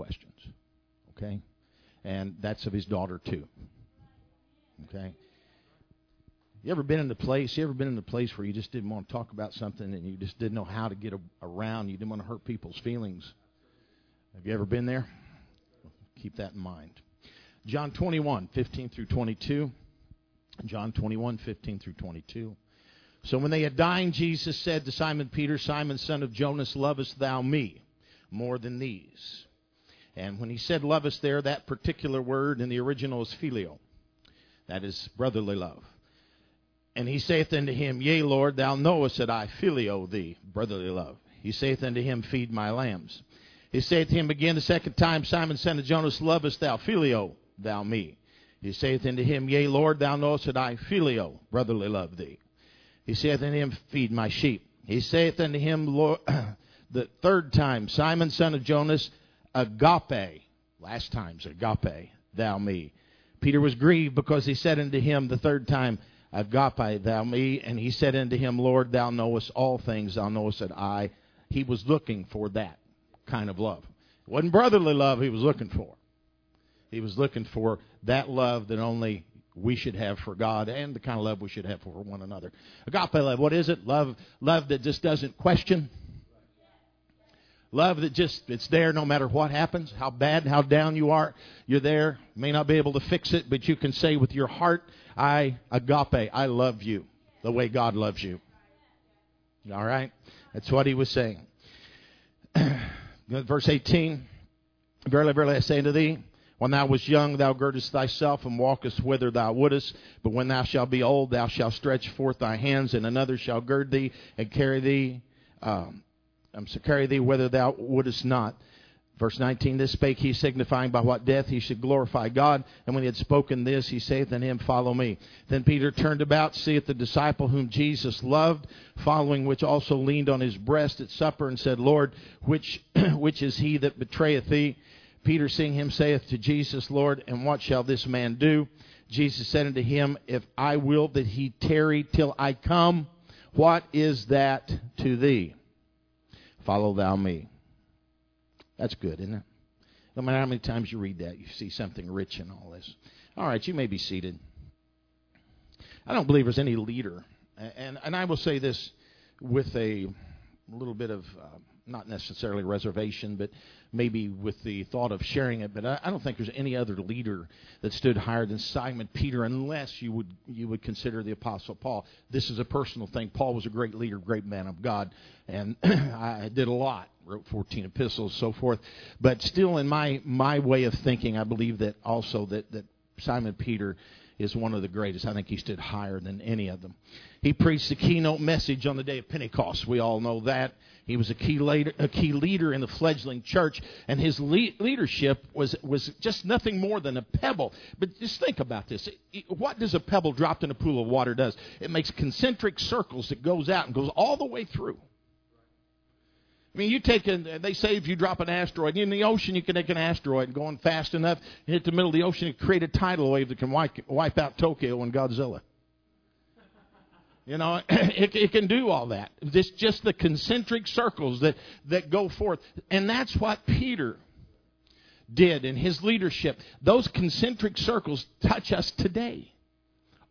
questions. Okay? And that's of his daughter, too. Okay? You ever been in the place? You ever been in the place where you just didn't want to talk about something and you just didn't know how to get a, around? You didn't want to hurt people's feelings. Have you ever been there? Keep that in mind. John 21, 15 through 22. John 21, 15 through 22. So when they had dined, Jesus said to Simon Peter, Simon, son of Jonas, lovest thou me more than these? And when he said lovest there, that particular word in the original is phileo. That is brotherly love. And he saith unto him, Yea, Lord, thou knowest that I phileo thee, brotherly love. He saith unto him, Feed my lambs. He saith to him again the second time, Simon, son of Jonas, lovest thou phileo, thou me? He saith unto him, Yea, Lord, thou knowest that I phileo, brotherly love thee. He saith unto him, Feed my sheep. He saith unto him, Lord, the third time, Simon, son of Jonas, agape. Last time's agape, thou me. Peter was grieved because he said unto him the third time, Agape, thou me. And he said unto him, Lord, thou knowest all things. Thou knowest that I. He was looking for that kind of love. It wasn't brotherly love he was looking for. He was looking for that love that only we should have for God and the kind of love we should have for one another. Agape love, what is it? Love love that just doesn't question. Love that just it's there no matter what happens, how bad, how down you are, you're there. May not be able to fix it, but you can say with your heart, I agape, I love you the way God loves you. All right? That's what he was saying. Verse 18 Verily, verily, I say unto thee, when thou wast young, thou girdest thyself and walkest whither thou wouldest. But when thou shalt be old, thou shalt stretch forth thy hands, and another shall gird thee and carry thee, um, um, so carry thee whither thou wouldest not. Verse 19, this spake he, signifying by what death he should glorify God. And when he had spoken this, he saith unto him, Follow me. Then Peter turned about, seeth the disciple whom Jesus loved, following which also leaned on his breast at supper, and said, Lord, which, which is he that betrayeth thee? Peter seeing him saith to Jesus, Lord, and what shall this man do? Jesus said unto him, If I will that he tarry till I come, what is that to thee? Follow thou me. That's good, isn't it? No matter how many times you read that, you see something rich in all this. All right, you may be seated. I don't believe there's any leader, and and I will say this with a little bit of uh, not necessarily reservation, but maybe with the thought of sharing it. But I, I don't think there's any other leader that stood higher than Simon Peter, unless you would you would consider the Apostle Paul. This is a personal thing. Paul was a great leader, great man of God, and I did a lot, wrote 14 epistles, so forth. But still, in my my way of thinking, I believe that also that that Simon Peter is one of the greatest. I think he stood higher than any of them. He preached the keynote message on the day of Pentecost. We all know that. He was a key leader, a key leader in the fledgling church, and his le- leadership was, was just nothing more than a pebble. But just think about this. What does a pebble dropped in a pool of water does? It makes concentric circles that goes out and goes all the way through. I mean, you take a, they say if you drop an asteroid in the ocean, you can take an asteroid and going fast enough, hit the middle of the ocean, and create a tidal wave that can wipe, wipe out Tokyo and Godzilla. You know, it, it can do all that. It's just the concentric circles that, that go forth. And that's what Peter did in his leadership. Those concentric circles touch us today.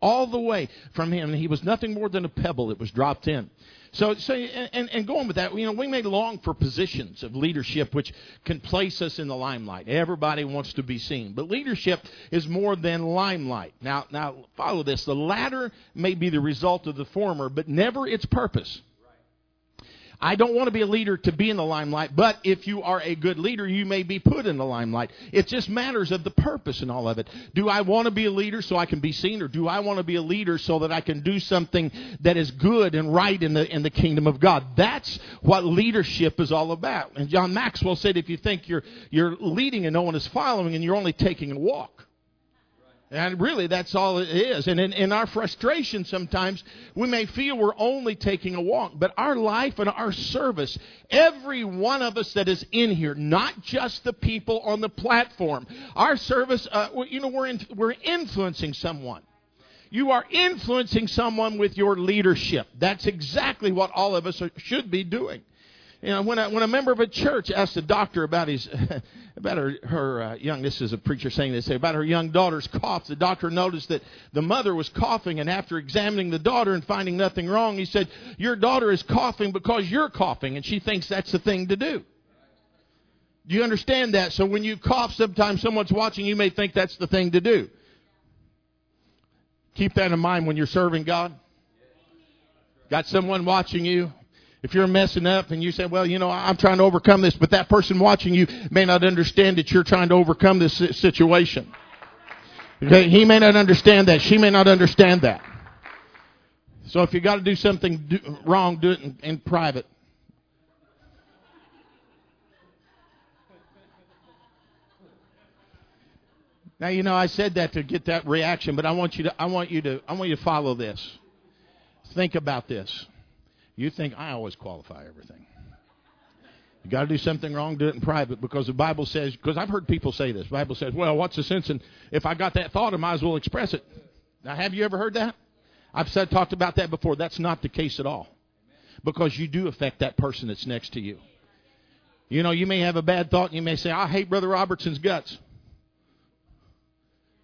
All the way from him. He was nothing more than a pebble that was dropped in. So, so and, and going with that, you know, we may long for positions of leadership which can place us in the limelight. Everybody wants to be seen, but leadership is more than limelight. Now, now follow this: the latter may be the result of the former, but never its purpose. I don't want to be a leader to be in the limelight, but if you are a good leader, you may be put in the limelight. It just matters of the purpose and all of it. Do I want to be a leader so I can be seen, or do I want to be a leader so that I can do something that is good and right in the in the kingdom of God? That's what leadership is all about. And John Maxwell said, if you think you're you're leading and no one is following, and you're only taking a walk. And really, that's all it is. And in, in, our frustration, sometimes we may feel we're only taking a walk. But our life and our service, every one of us that is in here, not just the people on the platform, our service, uh, you know, we're, in, we're influencing someone. You are influencing someone with your leadership. That's exactly what all of us are, should be doing. You know, when a, when a member of a church asked a doctor about his about her her uh, young this is a preacher saying this about her young daughter's cough, the doctor noticed that the mother was coughing, and after examining the daughter and finding nothing wrong, he said, "Your daughter is coughing because you're coughing, and she thinks that's the thing to do." Do you understand that? So when you cough, sometimes someone's watching, you may think that's the thing to do. Keep that in mind when you're serving God. Got someone watching you. If you're messing up and you say, well, you know, I'm trying to overcome this, but that person watching you may not understand that you're trying to overcome this situation. Okay? He may not understand that. She may not understand that. So if you got to do something do, wrong, do it in, in private. Now you know I said that to get that reaction, but I want you to I want you to I want you to follow this. Think about this. You think I always qualify everything. You got to do something wrong, do it in private because the Bible says. Because I've heard people say this. The Bible says, "Well, what's the sense in if I got that thought, I might as well express it." Now, have you ever heard that? I've said talked about that before. That's not the case at all, because you do affect that person that's next to you. You know, you may have a bad thought, and you may say, "I hate Brother Robertson's guts."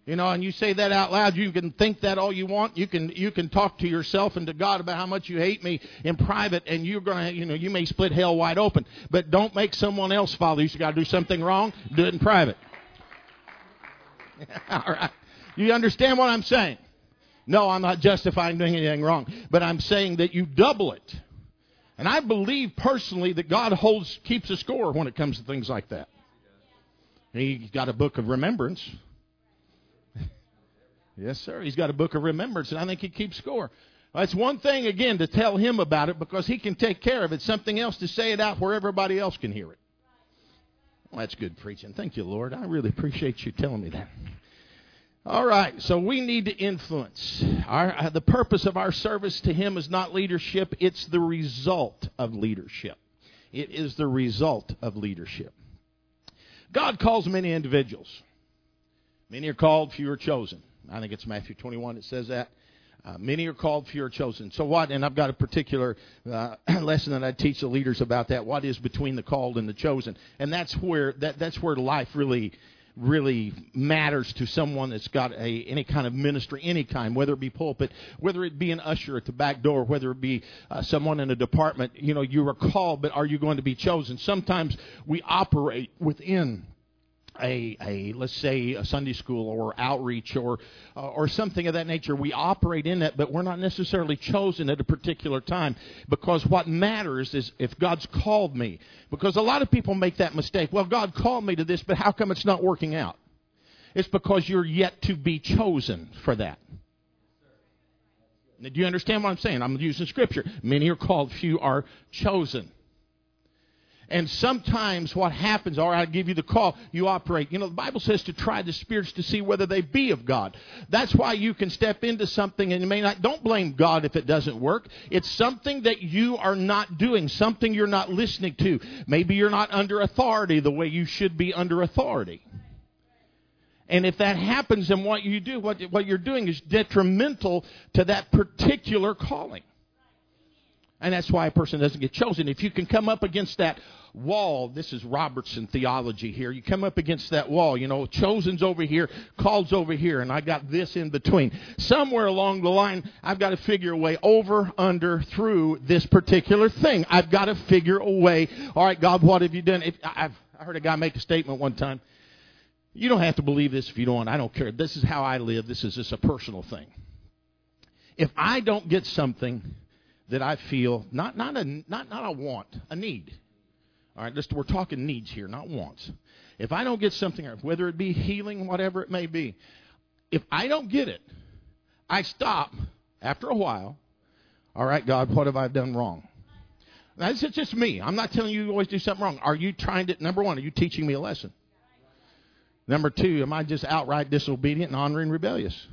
You know, and you say that out loud. You can think that all you want. You can you can talk to yourself and to God about how much you hate me in private, and you're gonna you know you may split hell wide open. But don't make someone else follow you. You got to do something wrong. Do it in private. all right. You understand what I'm saying? No, I'm not justifying doing anything wrong, but I'm saying that you double it. And I believe personally that God holds keeps a score when it comes to things like that. He's got a book of remembrance. Yes, sir. He's got a book of remembrance, and I think he keeps score. That's one thing, again, to tell him about it because he can take care of it. Something else to say it out where everybody else can hear it. Well, that's good preaching. Thank you, Lord. I really appreciate you telling me that. All right, so we need to influence. Our, uh, the purpose of our service to Him is not leadership, it's the result of leadership. It is the result of leadership. God calls many individuals. Many are called, few are chosen. I think it's Matthew 21 that says that. Uh, many are called, few are chosen. So what? And I've got a particular uh, lesson that I teach the leaders about that. What is between the called and the chosen? And that's where that that's where life really really matters to someone that's got a any kind of ministry, any kind, whether it be pulpit, whether it be an usher at the back door, whether it be uh, someone in a department. You know, you are called, but are you going to be chosen? Sometimes we operate within a, a let's say a Sunday school or outreach or uh, or something of that nature. We operate in that, but we're not necessarily chosen at a particular time because what matters is if God's called me. Because a lot of people make that mistake. Well, God called me to this, but how come it's not working out? It's because you're yet to be chosen for that. Do you understand what I'm saying? I'm using scripture. Many are called, few are chosen. And sometimes what happens, or I give you the call, you operate. You know, the Bible says to try the spirits to see whether they be of God. That's why you can step into something and you may not, don't blame God if it doesn't work. It's something that you are not doing, something you're not listening to. Maybe you're not under authority the way you should be under authority. And if that happens, then what you do, what, what you're doing is detrimental to that particular calling. And that's why a person doesn't get chosen. If you can come up against that wall, this is Robertson theology here. You come up against that wall, you know, chosen's over here, called's over here, and I got this in between. Somewhere along the line, I've got to figure a way over, under, through this particular thing. I've got to figure a way. All right, God, what have you done? If, I've, I heard a guy make a statement one time. You don't have to believe this if you don't want. I don't care. This is how I live. This is just a personal thing. If I don't get something that I feel not not a not not a want, a need. All right, just, we're talking needs here, not wants. If I don't get something, whether it be healing, whatever it may be, if I don't get it, I stop after a while. All right, God, what have I done wrong? That's just me. I'm not telling you you always do something wrong. Are you trying to? Number one, are you teaching me a lesson? Number two, am I just outright disobedient and honoring rebellious?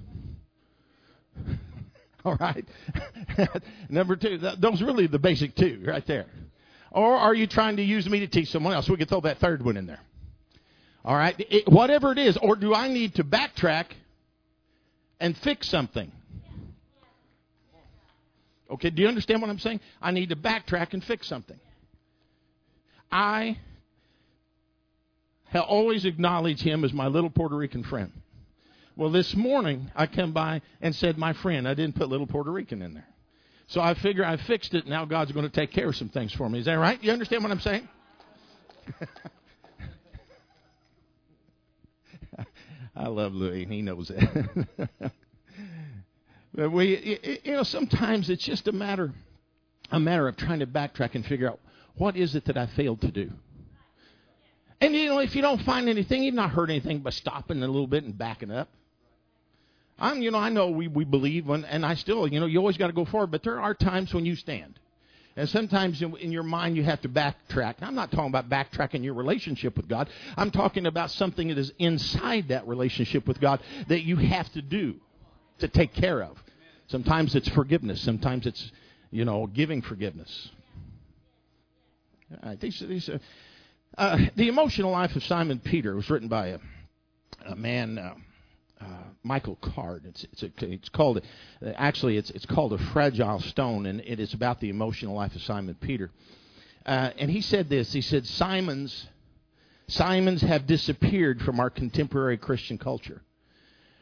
All right. Number two, those are really the basic two right there. Or are you trying to use me to teach someone else? We could throw that third one in there. All right. It, whatever it is, or do I need to backtrack and fix something? Okay. Do you understand what I'm saying? I need to backtrack and fix something. I have always acknowledged him as my little Puerto Rican friend. Well, this morning I come by and said, my friend, I didn't put little Puerto Rican in there. So I figure I fixed it. Now God's going to take care of some things for me. Is that right? You understand what I'm saying? I love Louis. He knows that. but we, you know, sometimes it's just a matter, a matter of trying to backtrack and figure out what is it that I failed to do. And you know, if you don't find anything, you've not heard anything but stopping a little bit and backing up. I'm, you know, I know we, we believe, when, and I still, you know, you always got to go forward, but there are times when you stand. And sometimes in, in, your mind you have to backtrack. I'm not talking about backtracking your relationship with God. I'm talking about something that is inside that relationship with God that you have to do to take care of. Sometimes it's forgiveness. Sometimes it's, you know, giving forgiveness. Right, these, these, uh, uh, the emotional life of Simon Peter was written by a, a man. Uh, uh, Michael Card. It's it's, a, it's called actually it's it's called a fragile stone, and it is about the emotional life of Simon Peter. Uh, and he said this. He said Simons Simons have disappeared from our contemporary Christian culture.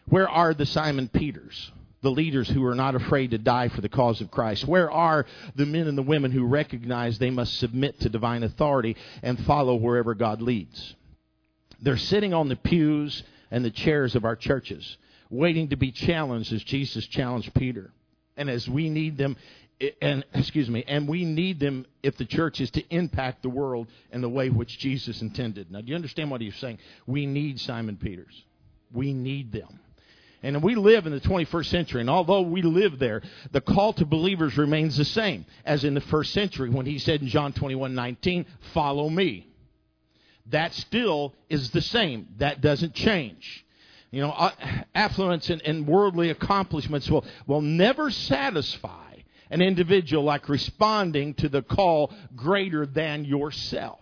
Where are the Simon Peters? The leaders who are not afraid to die for the cause of Christ? Where are the men and the women who recognize they must submit to divine authority and follow wherever God leads? They're sitting on the pews and the chairs of our churches, waiting to be challenged as Jesus challenged Peter. And as we need them, and excuse me, and we need them if the church is to impact the world in the way which Jesus intended. Now, do you understand what he's saying? We need Simon Peters. We need them. And we live in the 21st century, and although we live there, the call to believers remains the same as in the first century when he said in John 21 19, Follow me that still is the same. That doesn't change. You know, uh, affluence and, and worldly accomplishments will, will never satisfy an individual like responding to the call greater than yourself.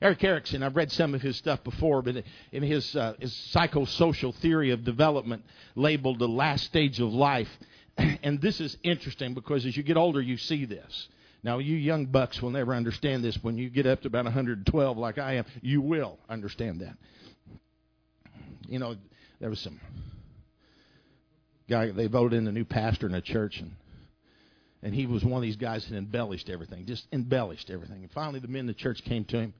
Erik Erikson, I've read some of his stuff before, but in his, uh, his psychosocial theory of development, labeled the last stage of life, and this is interesting because as you get older, you see this. Now, you young bucks will never understand this. When you get up to about 112, like I am, you will understand that. You know, there was some guy they voted in a new pastor in a church, and and he was one of these guys that embellished everything, just embellished everything. And finally, the men in the church came to him,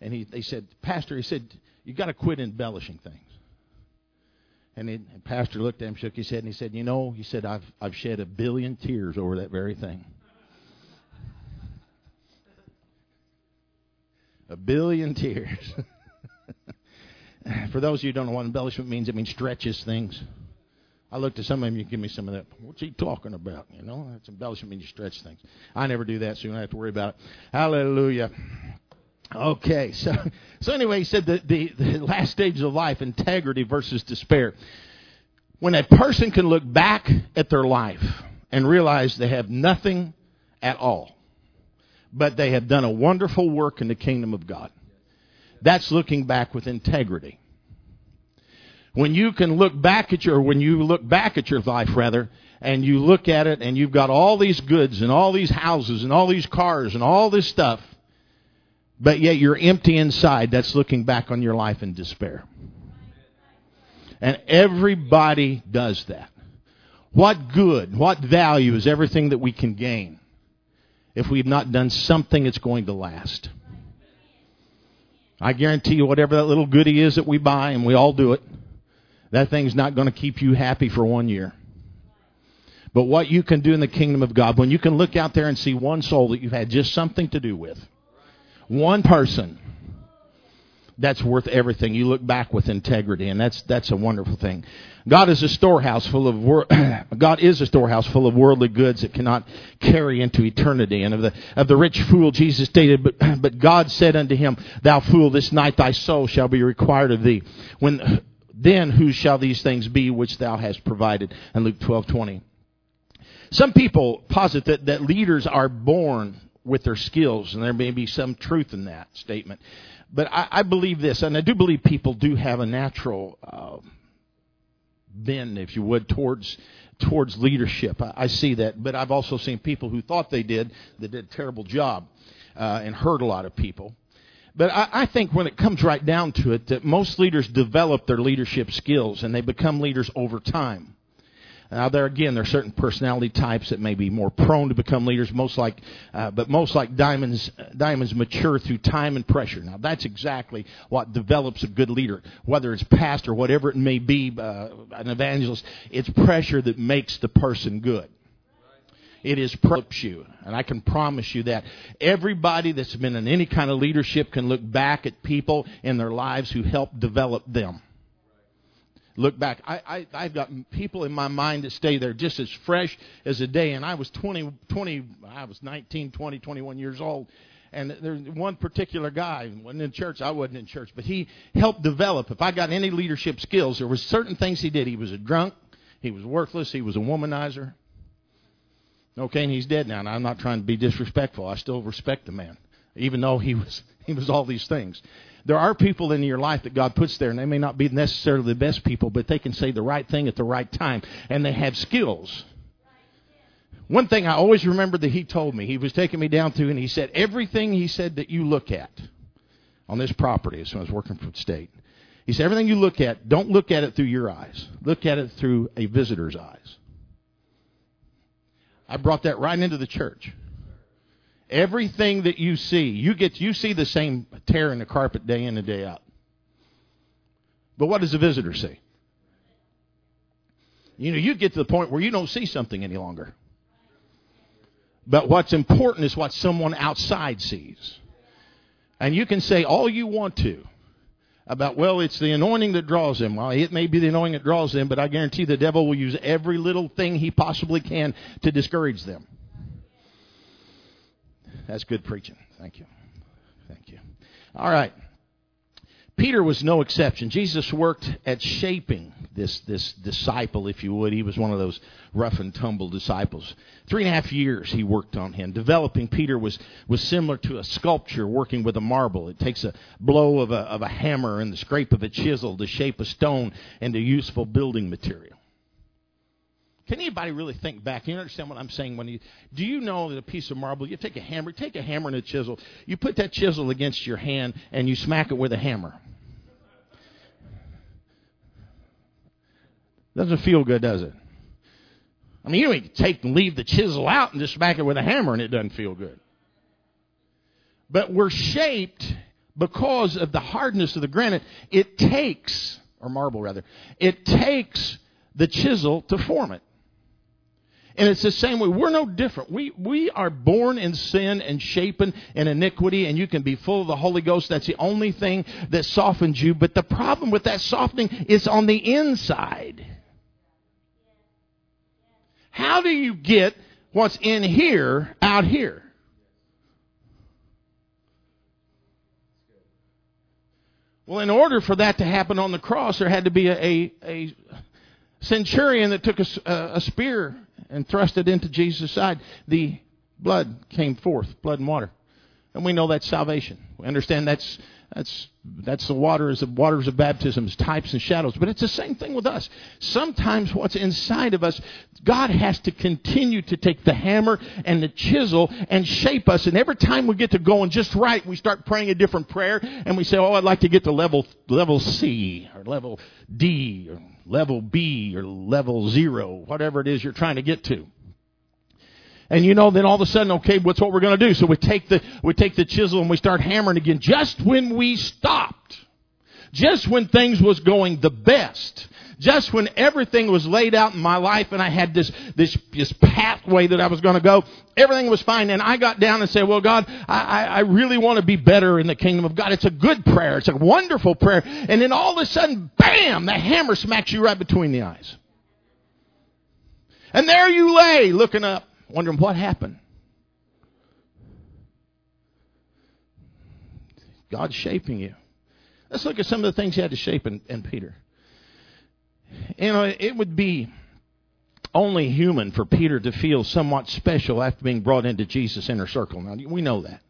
and he they said, Pastor, he said, you got to quit embellishing things. And the pastor looked at him, shook his head, and he said, You know, he said, I've I've shed a billion tears over that very thing. A billion tears. For those of you who don't know what embellishment means, it means stretches things. I looked at some of them, you give me some of that. What's he talking about? You know, that's embellishment means you stretch things. I never do that, so you don't have to worry about it. Hallelujah. Okay, so so anyway, he said the, the, the last stage of life, integrity versus despair. When a person can look back at their life and realize they have nothing at all, but they have done a wonderful work in the kingdom of God. That's looking back with integrity. When you can look back at your, when you look back at your life rather, and you look at it and you've got all these goods and all these houses and all these cars and all this stuff, but yet you're empty inside, that's looking back on your life in despair. And everybody does that. What good, what value is everything that we can gain if we've not done something it's going to last. I guarantee you, whatever that little goodie is that we buy, and we all do it, that thing's not going to keep you happy for one year. But what you can do in the kingdom of God, when you can look out there and see one soul that you've had just something to do with, one person, that's worth everything. You look back with integrity, and that's that's a wonderful thing. God is a storehouse full of wor- God is a storehouse full of worldly goods that cannot carry into eternity. And of the of the rich fool, Jesus stated, but but God said unto him, Thou fool, this night thy soul shall be required of thee. When then whose shall these things be which thou hast provided? And Luke twelve twenty. Some people posit that, that leaders are born with their skills, and there may be some truth in that statement. But I, I believe this, and I do believe people do have a natural uh, bend, if you would, towards towards leadership. I, I see that, but I've also seen people who thought they did that did a terrible job uh, and hurt a lot of people. But I, I think when it comes right down to it, that most leaders develop their leadership skills and they become leaders over time. Now, there again, there are certain personality types that may be more prone to become leaders. Most like, uh, but most like diamonds, diamonds mature through time and pressure. Now, that's exactly what develops a good leader. Whether it's pastor, whatever it may be, uh, an evangelist, it's pressure that makes the person good. It is props you. And I can promise you that everybody that's been in any kind of leadership can look back at people in their lives who helped develop them. Look back. I, I, I've got people in my mind that stay there just as fresh as a day. And I was 20, 20 I was 19, 20, 21 years old. And there's one particular guy, wasn't in church, I wasn't in church, but he helped develop. If I got any leadership skills, there were certain things he did. He was a drunk, he was worthless, he was a womanizer, Okay, and he's dead now. And I'm not trying to be disrespectful. I still respect the man, even though he was he was all these things. There are people in your life that God puts there, and they may not be necessarily the best people, but they can say the right thing at the right time, and they have skills. One thing I always remember that he told me, he was taking me down through, and he said, everything he said that you look at on this property, as I was working for the state, he said, everything you look at, don't look at it through your eyes. Look at it through a visitor's eyes. I brought that right into the church. Everything that you see, you get you see the same tear in the carpet day in and day out. But what does the visitor see? You know, you get to the point where you don't see something any longer. But what's important is what someone outside sees. And you can say all you want to about, well, it's the anointing that draws them. Well, it may be the anointing that draws them, but I guarantee the devil will use every little thing he possibly can to discourage them. That's good preaching. Thank you. Thank you. All right. Peter was no exception. Jesus worked at shaping this, this disciple, if you would. He was one of those rough and tumble disciples. Three and a half years he worked on him. Developing Peter was, was similar to a sculpture working with a marble. It takes a blow of a, of a hammer and the scrape of a chisel to shape a stone into useful building material. Can anybody really think back? You understand what I'm saying? When you do you know that a piece of marble, you take a hammer, take a hammer and a chisel, you put that chisel against your hand and you smack it with a hammer. Doesn't feel good, does it? I mean, you can take and leave the chisel out and just smack it with a hammer and it doesn't feel good. But we're shaped because of the hardness of the granite. It takes, or marble rather, it takes the chisel to form it. And it's the same way. We're no different. We, we are born in sin and shapen in iniquity, and you can be full of the Holy Ghost. That's the only thing that softens you. But the problem with that softening is on the inside. How do you get what's in here out here? Well, in order for that to happen on the cross, there had to be a, a, a centurion that took a, a, spear and thrust it into Jesus' side. The blood came forth, blood and water. And we know that's salvation. We understand that's that's that's the waters of waters of baptisms, types and shadows. But it's the same thing with us. Sometimes what's inside of us, God has to continue to take the hammer and the chisel and shape us. And every time we get to going just right, we start praying a different prayer and we say, "Oh, I'd like to get to level level C or level D or level B or level 0, whatever it is you're trying to get to." And you know, then all of a sudden, okay, what's what we're going to do? So we take the, we take the chisel and we start hammering again. Just when we stopped, just when things was going the best, just when everything was laid out in my life and I had this, this, this pathway that I was going to go, everything was fine. And I got down and said, well, God, I, I really want to be better in the kingdom of God. It's a good prayer. It's a wonderful prayer. And then all of a sudden, bam, the hammer smacks you right between the eyes. And there you lay looking up wondering what happened. God's shaping you. Let's look at some of the things He had to shape in, in Peter. You know, it would be only human for Peter to feel somewhat special after being brought into Jesus' inner circle. Now, we know that.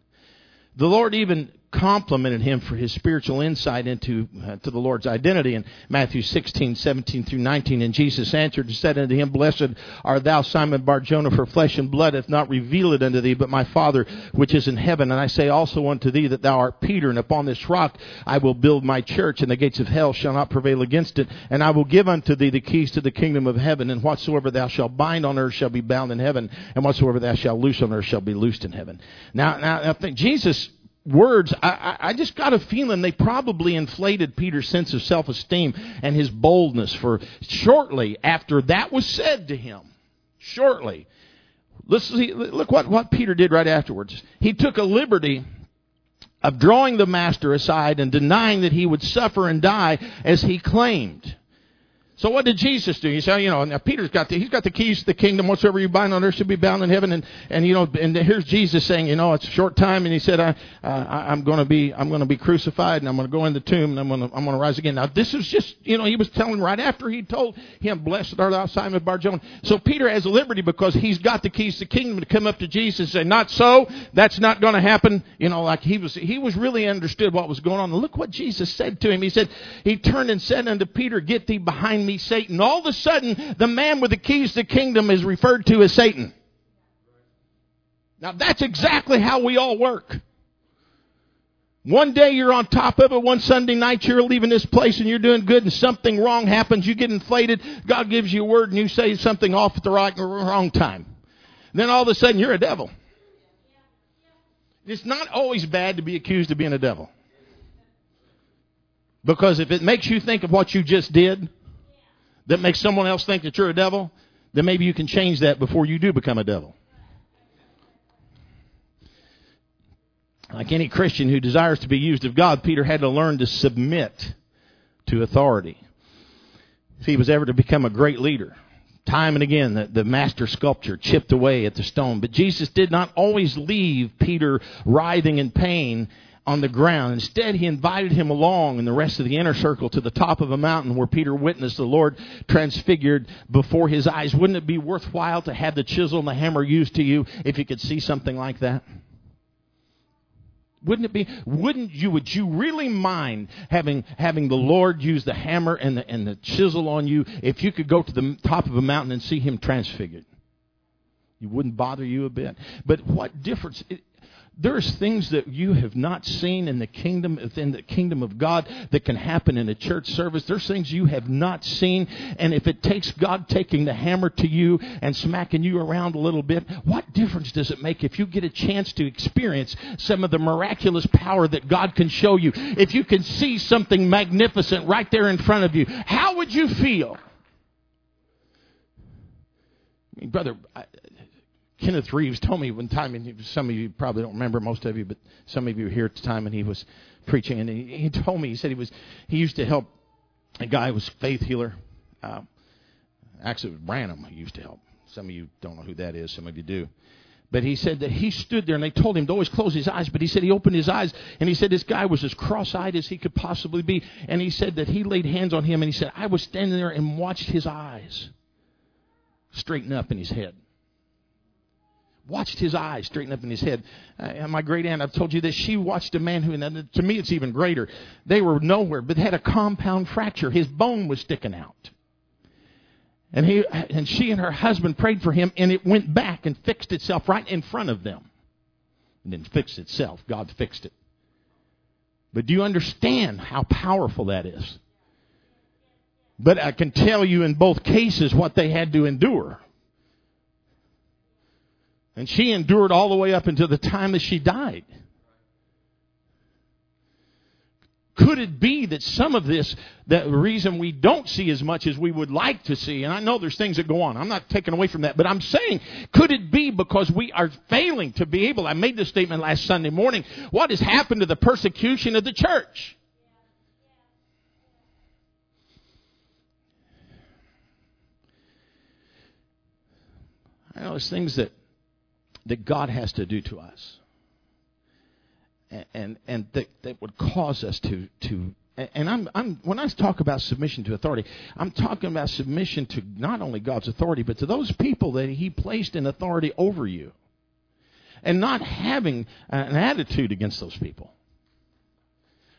The Lord even complimented him for his spiritual insight into uh, to the Lord's identity in Matthew 16, 17 through 19. And Jesus answered and said unto him, Blessed art thou, Simon Barjona, for flesh and blood hath not revealed it unto thee, but my Father which is in heaven. And I say also unto thee that thou art Peter, and upon this rock I will build my church, and the gates of hell shall not prevail against it. And I will give unto thee the keys to the kingdom of heaven, and whatsoever thou shalt bind on earth shall be bound in heaven, and whatsoever thou shalt loose on earth shall be loosed in heaven. Now, now, I think Jesus words, I, I just got a feeling they probably inflated Peter's sense of self esteem and his boldness for shortly after that was said to him. Shortly. Let's see, look what, what Peter did right afterwards. He took a liberty of drawing the master aside and denying that he would suffer and die as he claimed. So what did Jesus do? He said, you know, now Peter's got the, he's got the keys to the kingdom. Whatsoever you bind on earth should be bound in heaven. And, and you know, and here's Jesus saying, you know, it's a short time. And he said, I, uh, I'm going to be, I'm going to be crucified and I'm going to go in the tomb and I'm going to, I'm going to rise again. Now this is just, you know, he was telling right after he told him, blessed art thou Simon Barjona. So Peter has liberty because he's got the keys to the kingdom to come up to Jesus and say, not so. That's not going to happen. You know, like he was, he was really understood what was going on. And look what Jesus said to him. He said, he turned and said unto Peter, get thee behind me, Satan. All of a sudden, the man with the keys to the kingdom is referred to as Satan. Now that's exactly how we all work. One day you're on top of it. One Sunday night you're leaving this place and you're doing good and something wrong happens. You get inflated. God gives you a word and you say something off at the right wrong time. Then all of a sudden you're a devil. It's not always bad to be accused of being a devil. Because if it makes you think of what you just did, that makes someone else think that you're a devil, then maybe you can change that before you do become a devil. Like any Christian who desires to be used of God, Peter had to learn to submit to authority. If he was ever to become a great leader, time and again the, the master sculptor chipped away at the stone. But Jesus did not always leave Peter writhing in pain on the ground. Instead, he invited him along and the rest of the inner circle to the top of a mountain where Peter witnessed the Lord transfigured before his eyes. Wouldn't it be worthwhile to have the chisel and the hammer used to you if you could see something like that? Wouldn't it be? Wouldn't you? Would you really mind having having the Lord use the hammer and the and the chisel on you if you could go to the top of a mountain and see Him transfigured? You wouldn't bother you a bit. But what difference? There's things that you have not seen in the kingdom, within the kingdom of God, that can happen in a church service. There's things you have not seen. And if it takes God taking the hammer to you and smacking you around a little bit, what difference does it make if you get a chance to experience some of the miraculous power that God can show you? If you can see something magnificent right there in front of you, how would you feel? I mean, brother, I, Kenneth Reeves told me one time, and some of you probably don't remember, most of you, but some of you were here at the time, and he was preaching, and he, he told me he said he was he used to help a guy who was faith healer. Uh, actually, it was Branham he used to help. Some of you don't know who that is. Some of you do. But he said that he stood there and they told him to always close his eyes. But he said he opened his eyes and he said this guy was as cross eyed as he could possibly be. And he said that he laid hands on him and he said, I was standing there and watched his eyes straighten up in his head watched his eyes straighten up in his head. Uh, my great aunt, I've told you this, she watched a man who, and to me it's even greater, they were nowhere, but had a compound fracture. His bone was sticking out. And, he, and she and her husband prayed for him, and it went back and fixed itself right in front of them. And then fixed itself, God fixed it. But do you understand how powerful that is? But I can tell you in both cases what they had to endure. And she endured all the way up until the time that she died. Could it be that some of this, the reason we don't see as much as we would like to see, and I know there's things that go on, I'm not taking away from that, but I'm saying, could it be because we are failing to be able, I made this statement last Sunday morning, what has happened to the persecution of the church? I know there's things that that God has to do to us. And, and, and that, that would cause us to, to and I'm, I'm, when I talk about submission to authority, I'm talking about submission to not only God's authority, but to those people that He placed in authority over you. And not having an attitude against those people.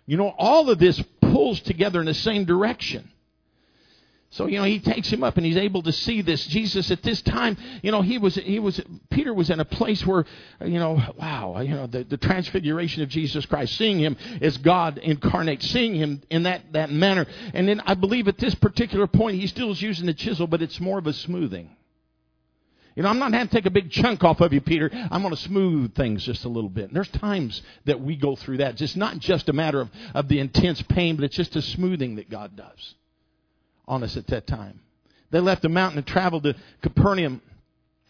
You know, all of this pulls together in the same direction. So you know he takes him up and he's able to see this Jesus at this time. You know he was he was Peter was in a place where you know wow you know the, the transfiguration of Jesus Christ, seeing him as God incarnate, seeing him in that that manner. And then I believe at this particular point he still is using the chisel, but it's more of a smoothing. You know, I'm not having to take a big chunk off of you, Peter. I'm going to smooth things just a little bit. And there's times that we go through that. It's not just a matter of, of the intense pain, but it's just a smoothing that God does on us at that time. They left the mountain and traveled to Capernaum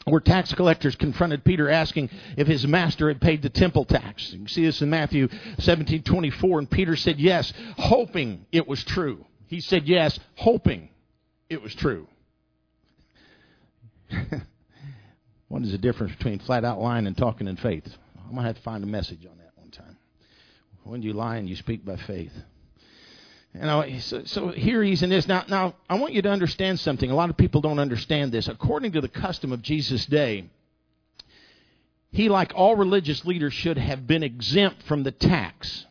where tax collectors confronted Peter asking if his master had paid the temple tax. You see this in Matthew 17:24 and Peter said yes, hoping it was true. He said yes, hoping it was true. what is the difference between flat out lying and talking in faith? I'm going to have to find a message on that one time. When you lie and you speak by faith. Know, so, so here he's in this. Now, now, I want you to understand something. A lot of people don't understand this. According to the custom of Jesus' day, he, like all religious leaders, should have been exempt from the tax.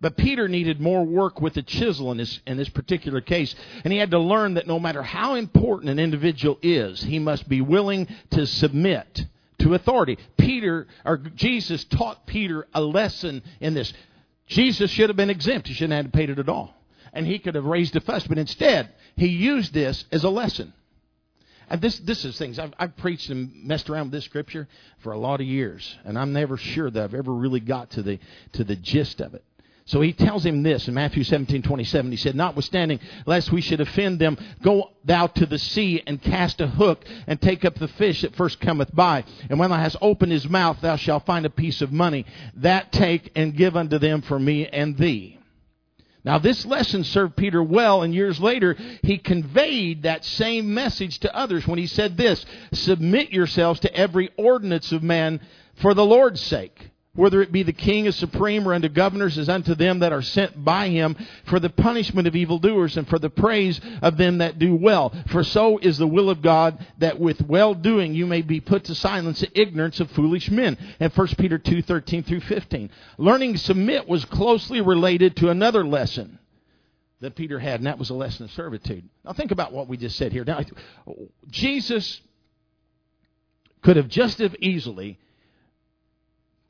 But Peter needed more work with the chisel in this, in this particular case. And he had to learn that no matter how important an individual is, he must be willing to submit to authority. Peter, or Jesus taught Peter a lesson in this. Jesus should have been exempt. He shouldn't have paid it at all. And he could have raised a fuss, but instead, he used this as a lesson. And this, this is things. I've, I've preached and messed around with this scripture for a lot of years, and I'm never sure that I've ever really got to the, to the gist of it. So he tells him this in Matthew 17, 27. He said, Notwithstanding, lest we should offend them, go thou to the sea and cast a hook and take up the fish that first cometh by. And when thou hast opened his mouth, thou shalt find a piece of money. That take and give unto them for me and thee. Now, this lesson served Peter well, and years later, he conveyed that same message to others when he said this Submit yourselves to every ordinance of man for the Lord's sake whether it be the king as supreme or unto governors as unto them that are sent by him for the punishment of evildoers and for the praise of them that do well. For so is the will of God that with well doing you may be put to silence the ignorance of foolish men. And 1 Peter 2, 13 through 15. Learning submit was closely related to another lesson that Peter had, and that was a lesson of servitude. Now think about what we just said here. Now, Jesus could have just as easily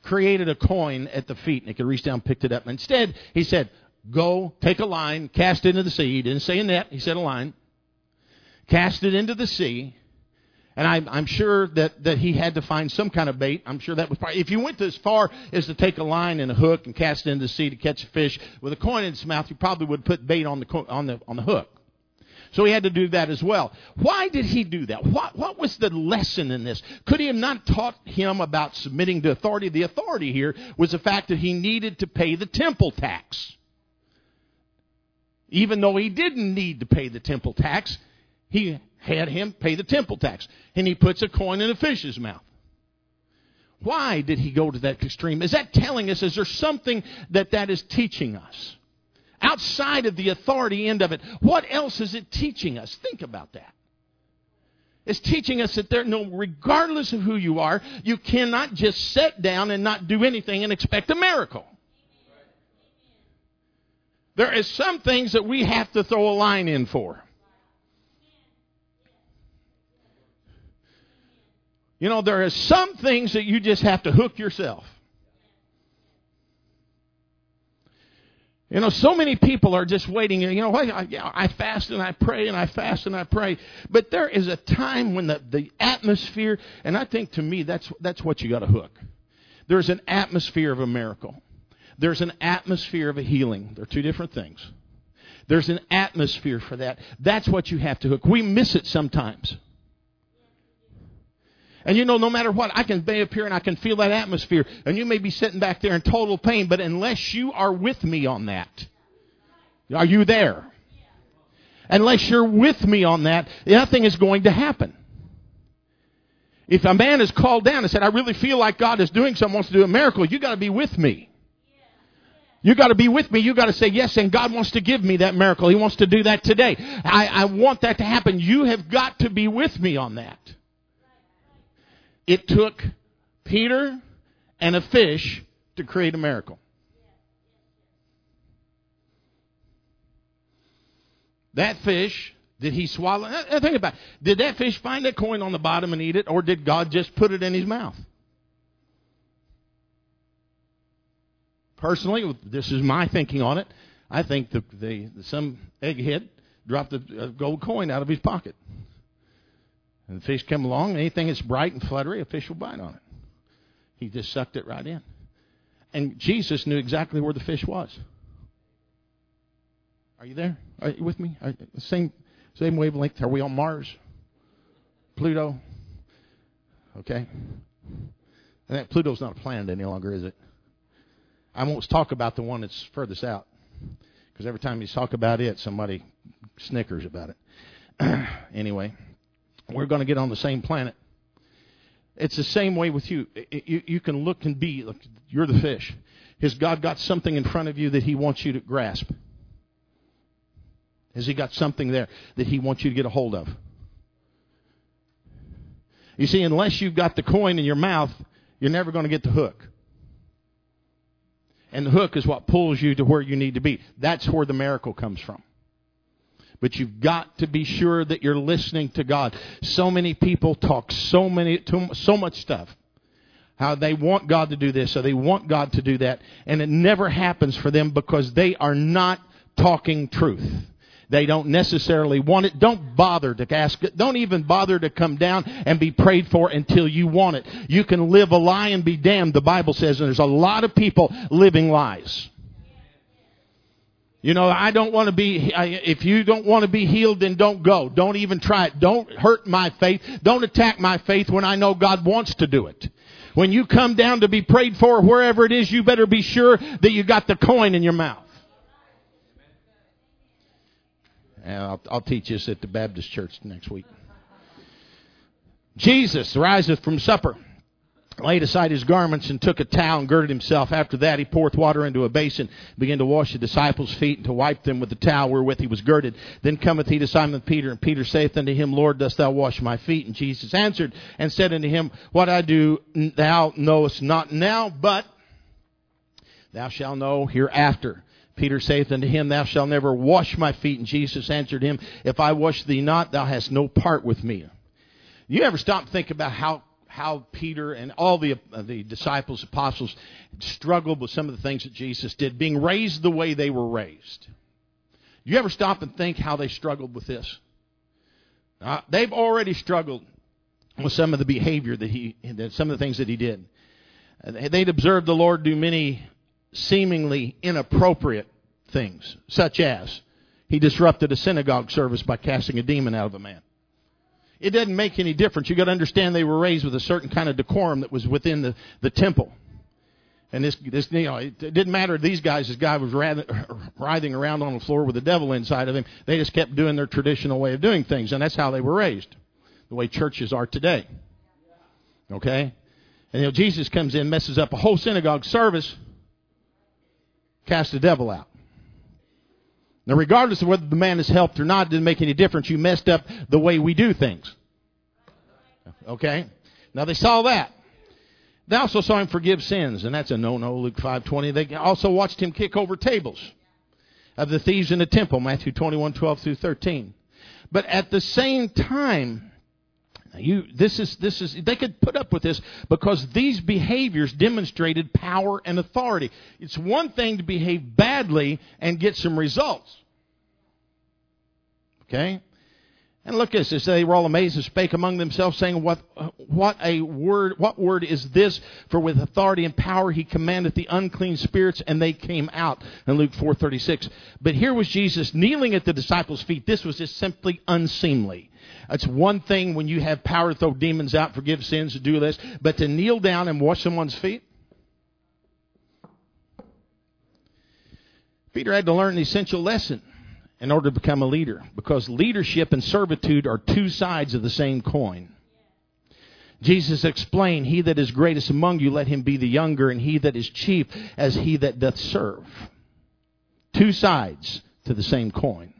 created a coin at the feet and he could reach down picked it up. Instead, he said, Go, take a line, cast it into the sea. He didn't say a net, he said a line. Cast it into the sea. And I'm, I'm sure that, that he had to find some kind of bait. I'm sure that was probably, if you went as far as to take a line and a hook and cast it into the sea to catch a fish with a coin in its mouth, you probably would put bait on the, on the, on the hook. So he had to do that as well. Why did he do that? What, what was the lesson in this? Could he have not taught him about submitting to authority? The authority here was the fact that he needed to pay the temple tax. Even though he didn't need to pay the temple tax, he had him pay the temple tax. And he puts a coin in a fish's mouth. Why did he go to that extreme? Is that telling us, is there something that that is teaching us? Outside of the authority end of it. What else is it teaching us? Think about that. It's teaching us that there, no, regardless of who you are, you cannot just sit down and not do anything and expect a miracle. There is some things that we have to throw a line in for. You know, there are some things that you just have to hook yourself. You know, so many people are just waiting. You know, I, I fast and I pray and I fast and I pray. But there is a time when the, the atmosphere, and I think to me that's, that's what you got to hook. There's an atmosphere of a miracle. There's an atmosphere of a healing. They're two different things. There's an atmosphere for that. That's what you have to hook. We miss it sometimes. And you know, no matter what, I can be up here and I can feel that atmosphere. And you may be sitting back there in total pain, but unless you are with me on that, are you there? Unless you're with me on that, nothing is going to happen. If a man is called down and said, I really feel like God is doing something, wants to do a miracle, you got to be with me. You got to be with me. You got to say yes, and God wants to give me that miracle. He wants to do that today. I, I want that to happen. You have got to be with me on that. It took Peter and a fish to create a miracle. That fish, did he swallow? Think about it. Did that fish find a coin on the bottom and eat it, or did God just put it in his mouth? Personally, this is my thinking on it. I think the, the some egghead dropped a gold coin out of his pocket. And the fish come along, anything that's bright and fluttery, a fish will bite on it. He just sucked it right in. And Jesus knew exactly where the fish was. Are you there? Are you with me? Are, same same wavelength. Are we on Mars? Pluto? Okay. And that Pluto's not a planet any longer, is it? I won't talk about the one that's furthest out. Because every time you talk about it, somebody snickers about it. anyway, we're going to get on the same planet. It's the same way with you. You, you can look and be, look, you're the fish. Has God got something in front of you that He wants you to grasp? Has He got something there that He wants you to get a hold of? You see, unless you've got the coin in your mouth, you're never going to get the hook. And the hook is what pulls you to where you need to be. That's where the miracle comes from. But you've got to be sure that you're listening to God. So many people talk so many, so much stuff. How they want God to do this, or they want God to do that, and it never happens for them because they are not talking truth. They don't necessarily want it. Don't bother to ask it. Don't even bother to come down and be prayed for until you want it. You can live a lie and be damned, the Bible says, and there's a lot of people living lies. You know, I don't want to be, if you don't want to be healed, then don't go. Don't even try it. Don't hurt my faith. Don't attack my faith when I know God wants to do it. When you come down to be prayed for wherever it is, you better be sure that you got the coin in your mouth. I'll, I'll teach this at the Baptist church next week. Jesus riseth from supper laid aside his garments and took a towel and girded himself. After that, he poureth water into a basin, began to wash the disciples' feet and to wipe them with the towel wherewith he was girded. Then cometh he to Simon Peter, and Peter saith unto him, Lord, dost thou wash my feet? And Jesus answered and said unto him, What I do thou knowest not now, but thou shalt know hereafter. Peter saith unto him, Thou shalt never wash my feet. And Jesus answered him, If I wash thee not, thou hast no part with me. You ever stop and think about how how Peter and all the, uh, the disciples, apostles, struggled with some of the things that Jesus did, being raised the way they were raised. You ever stop and think how they struggled with this? Uh, they've already struggled with some of the behavior that he, that some of the things that he did. Uh, they'd observed the Lord do many seemingly inappropriate things, such as he disrupted a synagogue service by casting a demon out of a man. It doesn't make any difference. You got to understand they were raised with a certain kind of decorum that was within the, the temple. And this, this, you know, it, didn't matter. to These guys, this guy was writhing around on the floor with the devil inside of him. They just kept doing their traditional way of doing things, and that's how they were raised, the way churches are today. Okay, and you know, Jesus comes in, messes up a whole synagogue service, casts the devil out. Now, regardless of whether the man is helped or not, it didn't make any difference. You messed up the way we do things. Okay? Now they saw that. They also saw him forgive sins, and that's a no-no, Luke 5.20. They also watched him kick over tables of the thieves in the temple, Matthew 21, 12 through 13. But at the same time, you, this is, this is, they could put up with this because these behaviors demonstrated power and authority. It's one thing to behave badly and get some results. Okay? And look at this. They were all amazed and spake among themselves, saying, What what a word what word is this? For with authority and power he commanded the unclean spirits, and they came out. In Luke four thirty six. But here was Jesus kneeling at the disciples' feet. This was just simply unseemly. It's one thing when you have power to throw demons out, forgive sins, to do this, but to kneel down and wash someone's feet? Peter had to learn an essential lesson in order to become a leader because leadership and servitude are two sides of the same coin. Jesus explained, He that is greatest among you, let him be the younger, and he that is chief as he that doth serve. Two sides to the same coin.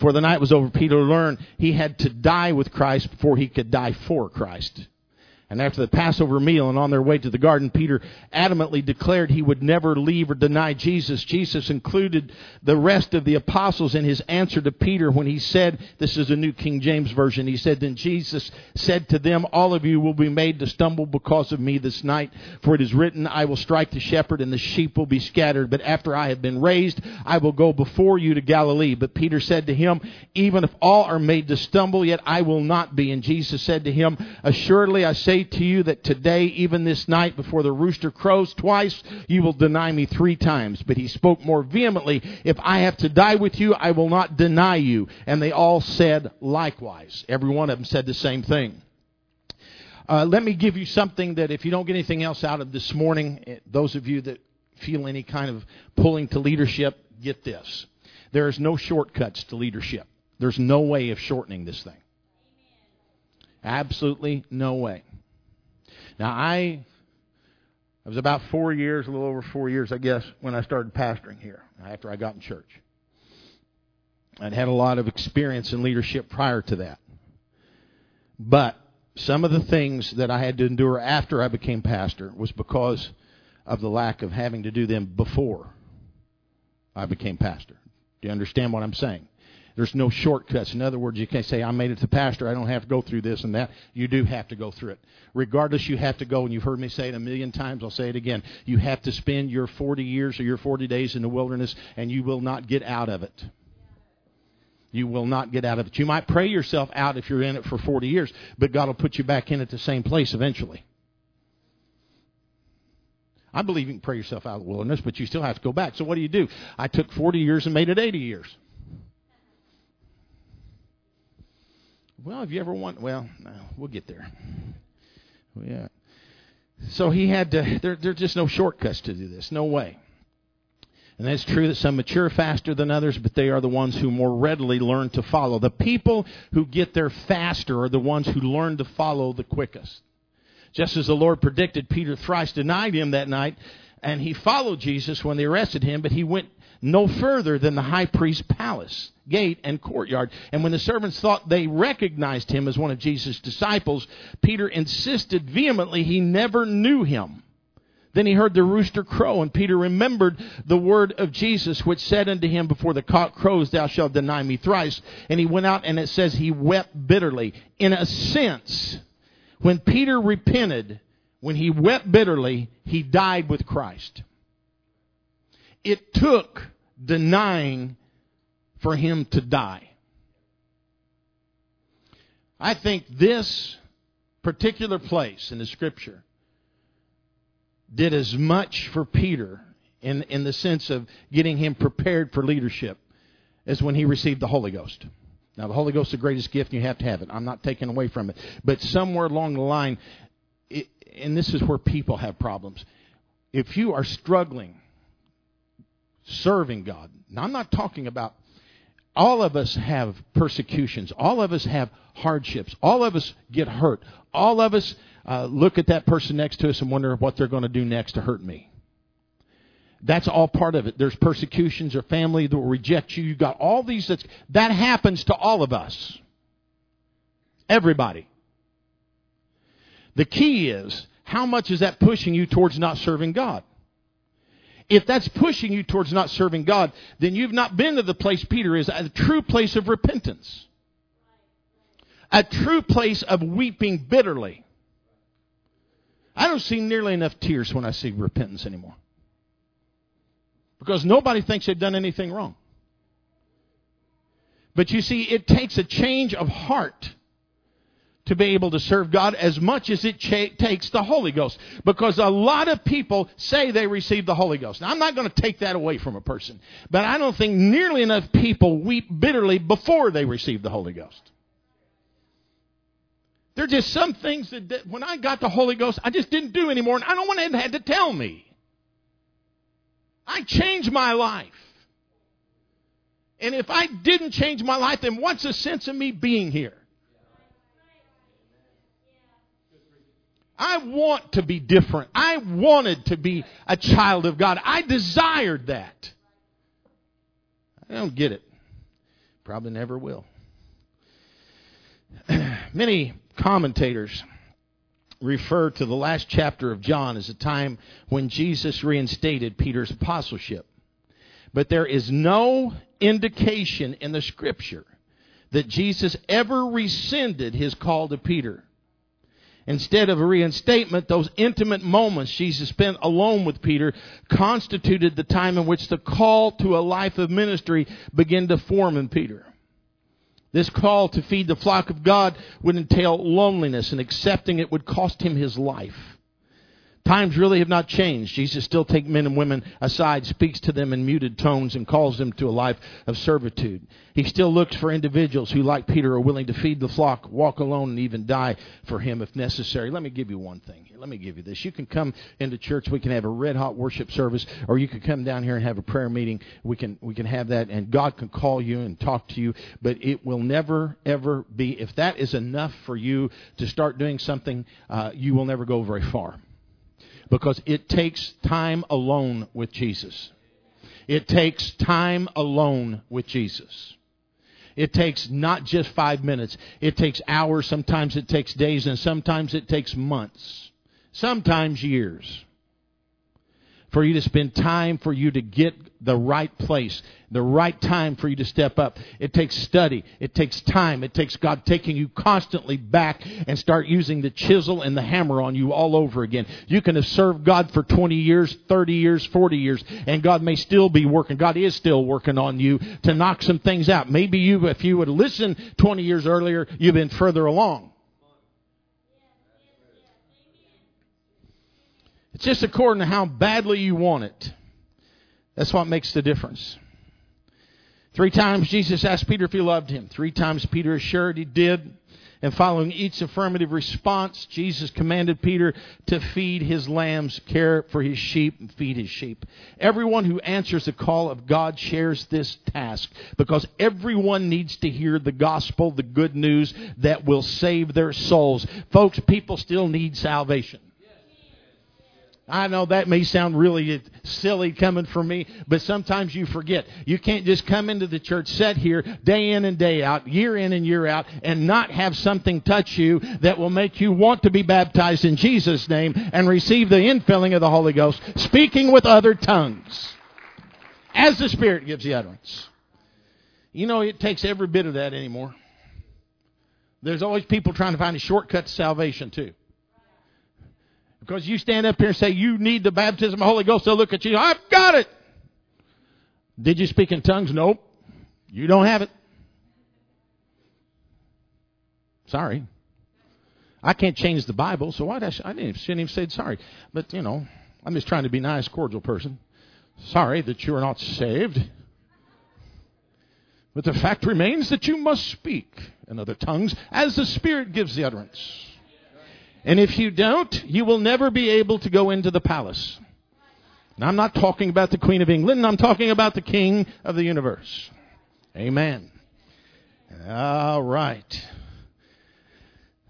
For the night was over, Peter learned he had to die with Christ before he could die for Christ. And after the Passover meal and on their way to the garden, Peter adamantly declared he would never leave or deny Jesus. Jesus included the rest of the apostles in his answer to Peter when he said, this is a New King James Version, he said, Then Jesus said to them, All of you will be made to stumble because of me this night, for it is written, I will strike the shepherd and the sheep will be scattered. But after I have been raised, I will go before you to Galilee. But Peter said to him, Even if all are made to stumble, yet I will not be. And Jesus said to him, Assuredly I say to you that today, even this night, before the rooster crows twice, you will deny me three times. But he spoke more vehemently, If I have to die with you, I will not deny you. And they all said likewise. Every one of them said the same thing. Uh, let me give you something that if you don't get anything else out of this morning, eh, those of you that feel any kind of pulling to leadership, get this. There is no shortcuts to leadership. There's no way of shortening this thing. Absolutely no way. Now, I, I was about four years, a little over four years, I guess, when I started pastoring here after I got in church. I'd had a lot of experience in leadership prior to that. But some of the things that I had to endure after I became pastor was because of the lack of having to do them before I became pastor. Do you understand what I'm saying? There's no shortcuts. In other words, you can't say, I made it to pastor. I don't have to go through this and that. You do have to go through it. Regardless, you have to go, and you've heard me say it a million times. I'll say it again. You have to spend your 40 years or your 40 days in the wilderness, and you will not get out of it. You will not get out of it. You might pray yourself out if you're in it for 40 years, but God will put you back in at the same place eventually. I believe you can pray yourself out of the wilderness, but you still have to go back. So what do you do? I took 40 years and made it 80 years. Well, have you ever want? Well, no, we'll get there. Yeah. So he had to. There, there's just no shortcuts to do this. No way. And that's true that some mature faster than others, but they are the ones who more readily learn to follow. The people who get there faster are the ones who learn to follow the quickest. Just as the Lord predicted, Peter thrice denied him that night, and he followed Jesus when they arrested him, but he went no further than the high priest's palace, gate, and courtyard. And when the servants thought they recognized him as one of Jesus' disciples, Peter insisted vehemently he never knew him. Then he heard the rooster crow, and Peter remembered the word of Jesus, which said unto him, Before the cock crows, thou shalt deny me thrice. And he went out, and it says he wept bitterly. In a sense, when Peter repented, when he wept bitterly, he died with Christ. It took denying for him to die. I think this particular place in the scripture did as much for Peter in, in the sense of getting him prepared for leadership as when he received the Holy Ghost. Now, the Holy Ghost is the greatest gift, and you have to have it. I'm not taking away from it. But somewhere along the line, it, and this is where people have problems. If you are struggling serving God, now I'm not talking about all of us have persecutions. All of us have hardships. All of us get hurt. All of us uh, look at that person next to us and wonder what they're going to do next to hurt me. That's all part of it. There's persecutions or family that will reject you. You've got all these that's, that happens to all of us. Everybody. The key is how much is that pushing you towards not serving God? If that's pushing you towards not serving God, then you've not been to the place Peter is, a true place of repentance. A true place of weeping bitterly. I don't see nearly enough tears when I see repentance anymore. Because nobody thinks they've done anything wrong. But you see, it takes a change of heart to be able to serve God as much as it cha- takes the Holy Ghost. Because a lot of people say they received the Holy Ghost. Now, I'm not going to take that away from a person, but I don't think nearly enough people weep bitterly before they receive the Holy Ghost. There are just some things that, when I got the Holy Ghost, I just didn't do anymore, and I don't want to have to tell me. I changed my life. And if I didn't change my life, then what's the sense of me being here? I want to be different. I wanted to be a child of God. I desired that. I don't get it. Probably never will. Many commentators refer to the last chapter of John as a time when Jesus reinstated Peter's apostleship. But there is no indication in the scripture that Jesus ever rescinded his call to Peter. Instead of a reinstatement, those intimate moments Jesus spent alone with Peter constituted the time in which the call to a life of ministry began to form in Peter. This call to feed the flock of God would entail loneliness, and accepting it would cost him his life. Times really have not changed. Jesus still takes men and women aside, speaks to them in muted tones, and calls them to a life of servitude. He still looks for individuals who, like Peter, are willing to feed the flock, walk alone, and even die for him if necessary. Let me give you one thing. Let me give you this. You can come into church. We can have a red hot worship service, or you can come down here and have a prayer meeting. We can we can have that, and God can call you and talk to you. But it will never ever be. If that is enough for you to start doing something, uh, you will never go very far because it takes time alone with Jesus. It takes time alone with Jesus. It takes not just five minutes. It takes hours. Sometimes it takes days, and sometimes it takes months. Sometimes years for you to spend time for you to get the right place, the right time for you to step up. It takes study. It takes time. It takes God taking you constantly back and start using the chisel and the hammer on you all over again. You can have served God for 20 years, 30 years, 40 years, and God may still be working. God is still working on you to knock some things out. Maybe you, if you would listen 20 years earlier, you've been further along. It's just according to how badly you want it. That's what makes the difference. Three times Jesus asked Peter if he loved him. Three times Peter assured he did. And following each affirmative response, Jesus commanded Peter to feed his lambs, care for his sheep, and feed his sheep. Everyone who answers the call of God shares this task because everyone needs to hear the gospel, the good news that will save their souls. Folks, people still need salvation. I know that may sound really silly coming from me, but sometimes you forget. You can't just come into the church, sit here day in and day out, year in and year out, and not have something touch you that will make you want to be baptized in Jesus' name and receive the infilling of the Holy Ghost, speaking with other tongues as the Spirit gives the utterance. You know, it takes every bit of that anymore. There's always people trying to find a shortcut to salvation, too. Because you stand up here and say you need the baptism of the Holy Ghost, they'll look at you, I've got it. Did you speak in tongues? Nope. You don't have it. Sorry. I can't change the Bible, so why I, I didn't, shouldn't even say sorry. But, you know, I'm just trying to be a nice, cordial person. Sorry that you are not saved. But the fact remains that you must speak in other tongues as the Spirit gives the utterance. And if you don't, you will never be able to go into the palace. I'm not talking about the Queen of England, I'm talking about the King of the universe. Amen. All right.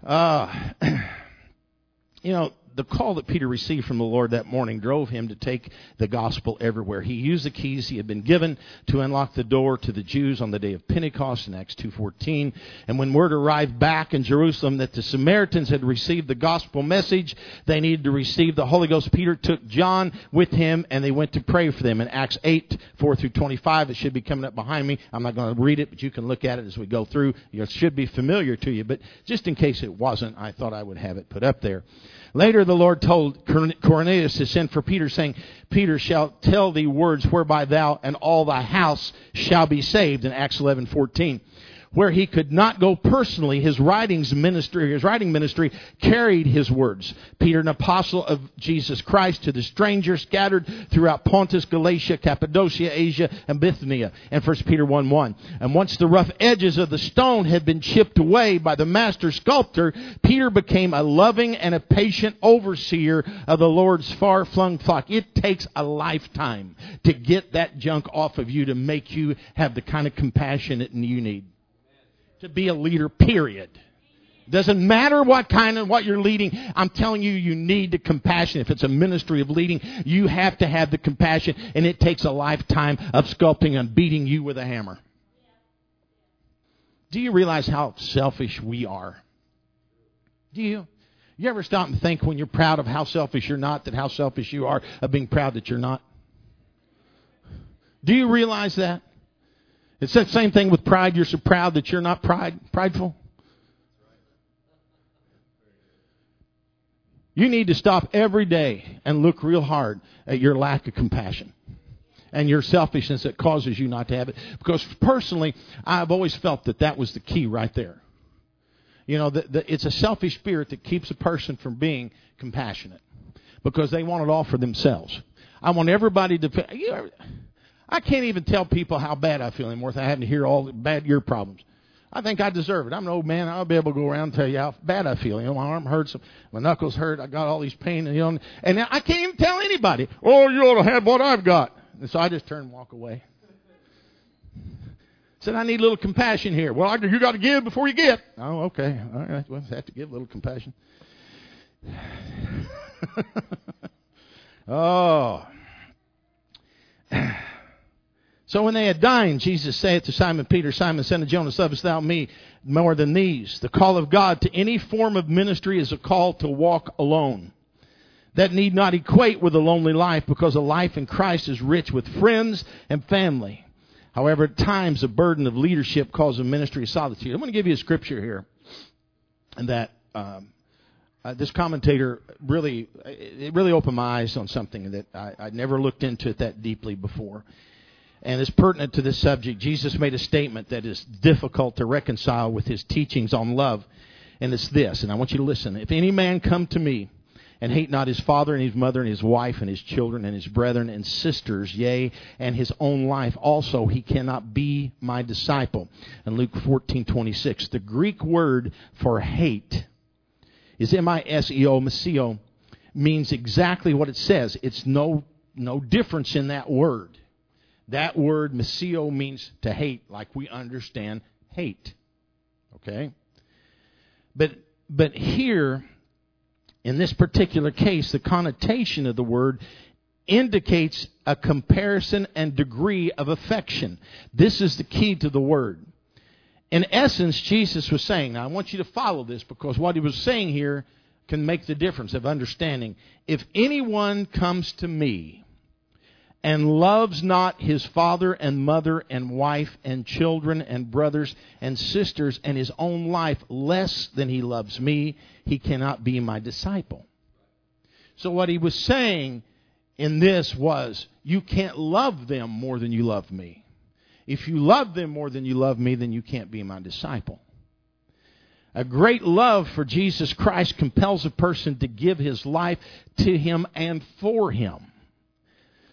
Uh, you know, the call that Peter received from the Lord that morning drove him to take the gospel everywhere. He used the keys he had been given to unlock the door to the Jews on the day of Pentecost in Acts 2:14. And when word arrived back in Jerusalem that the Samaritans had received the gospel message, they needed to receive the Holy Ghost. Peter took John with him and they went to pray for them. In Acts 8, 4 through 25, it should be coming up behind me. I'm not going to read it, but you can look at it as we go through. It should be familiar to you, but just in case it wasn't, I thought I would have it put up there. Later, the Lord told Cornelius to send for Peter, saying, Peter shall tell thee words whereby thou and all thy house shall be saved, in Acts 11, 14 where he could not go personally, his writings ministry, his writing ministry carried his words. Peter, an apostle of Jesus Christ to the strangers scattered throughout Pontus, Galatia, Cappadocia, Asia, and Bithynia. And 1 Peter 1 1. And once the rough edges of the stone had been chipped away by the master sculptor, Peter became a loving and a patient overseer of the Lord's far flung flock. It takes a lifetime to get that junk off of you to make you have the kind of compassion that you need to be a leader, period. Doesn't matter what kind of what you're leading. I'm telling you, you need the compassion. If it's a ministry of leading, you have to have the compassion, and it takes a lifetime of sculpting and beating you with a hammer. Do you realize how selfish we are? Do you? You ever stop and think when you're proud of how selfish you're not, that how selfish you are of being proud that you're not? Do you realize that? It's that same thing with pride. You're so proud that you're not pride, prideful. You need to stop every day and look real hard at your lack of compassion and your selfishness that causes you not to have it. Because personally, I've always felt that that was the key right there. You know, the, the, it's a selfish spirit that keeps a person from being compassionate because they want it all for themselves. I want everybody to. You know, I can't even tell people how bad I feel anymore without having to hear all the bad your problems. I think I deserve it. I'm an old man. I'll be able to go around and tell you how bad I feel. You know, my arm hurts, my knuckles hurt. I got all these pain, and you know, and I can't even tell anybody. Oh, you ought to have what I've got. And so I just turn and walk away. Said I need a little compassion here. Well, you got to give before you get. Oh, okay. All right. Well, I have to give a little compassion. oh. So when they had dined, Jesus saith to Simon Peter, Simon, son of Jonas, lovest thou me more than these? The call of God to any form of ministry is a call to walk alone. That need not equate with a lonely life because a life in Christ is rich with friends and family. However, at times the burden of leadership causes a ministry of solitude. I'm going to give you a scripture here and that um, uh, this commentator really it really opened my eyes on something that I, I never looked into it that deeply before and it's pertinent to this subject. Jesus made a statement that is difficult to reconcile with his teachings on love, and it's this, and I want you to listen. If any man come to me and hate not his father and his mother and his wife and his children and his brethren and sisters, yea, and his own life also, he cannot be my disciple. And Luke 14:26, the Greek word for hate is M-I-S-E-O, miseo, means exactly what it says. It's no no difference in that word. That word, miseo, means to hate, like we understand hate. Okay? But, but here, in this particular case, the connotation of the word indicates a comparison and degree of affection. This is the key to the word. In essence, Jesus was saying, now I want you to follow this because what he was saying here can make the difference of understanding. If anyone comes to me and loves not his father and mother and wife and children and brothers and sisters and his own life less than he loves me, he cannot be my disciple. So, what he was saying in this was, you can't love them more than you love me. If you love them more than you love me, then you can't be my disciple. A great love for Jesus Christ compels a person to give his life to him and for him.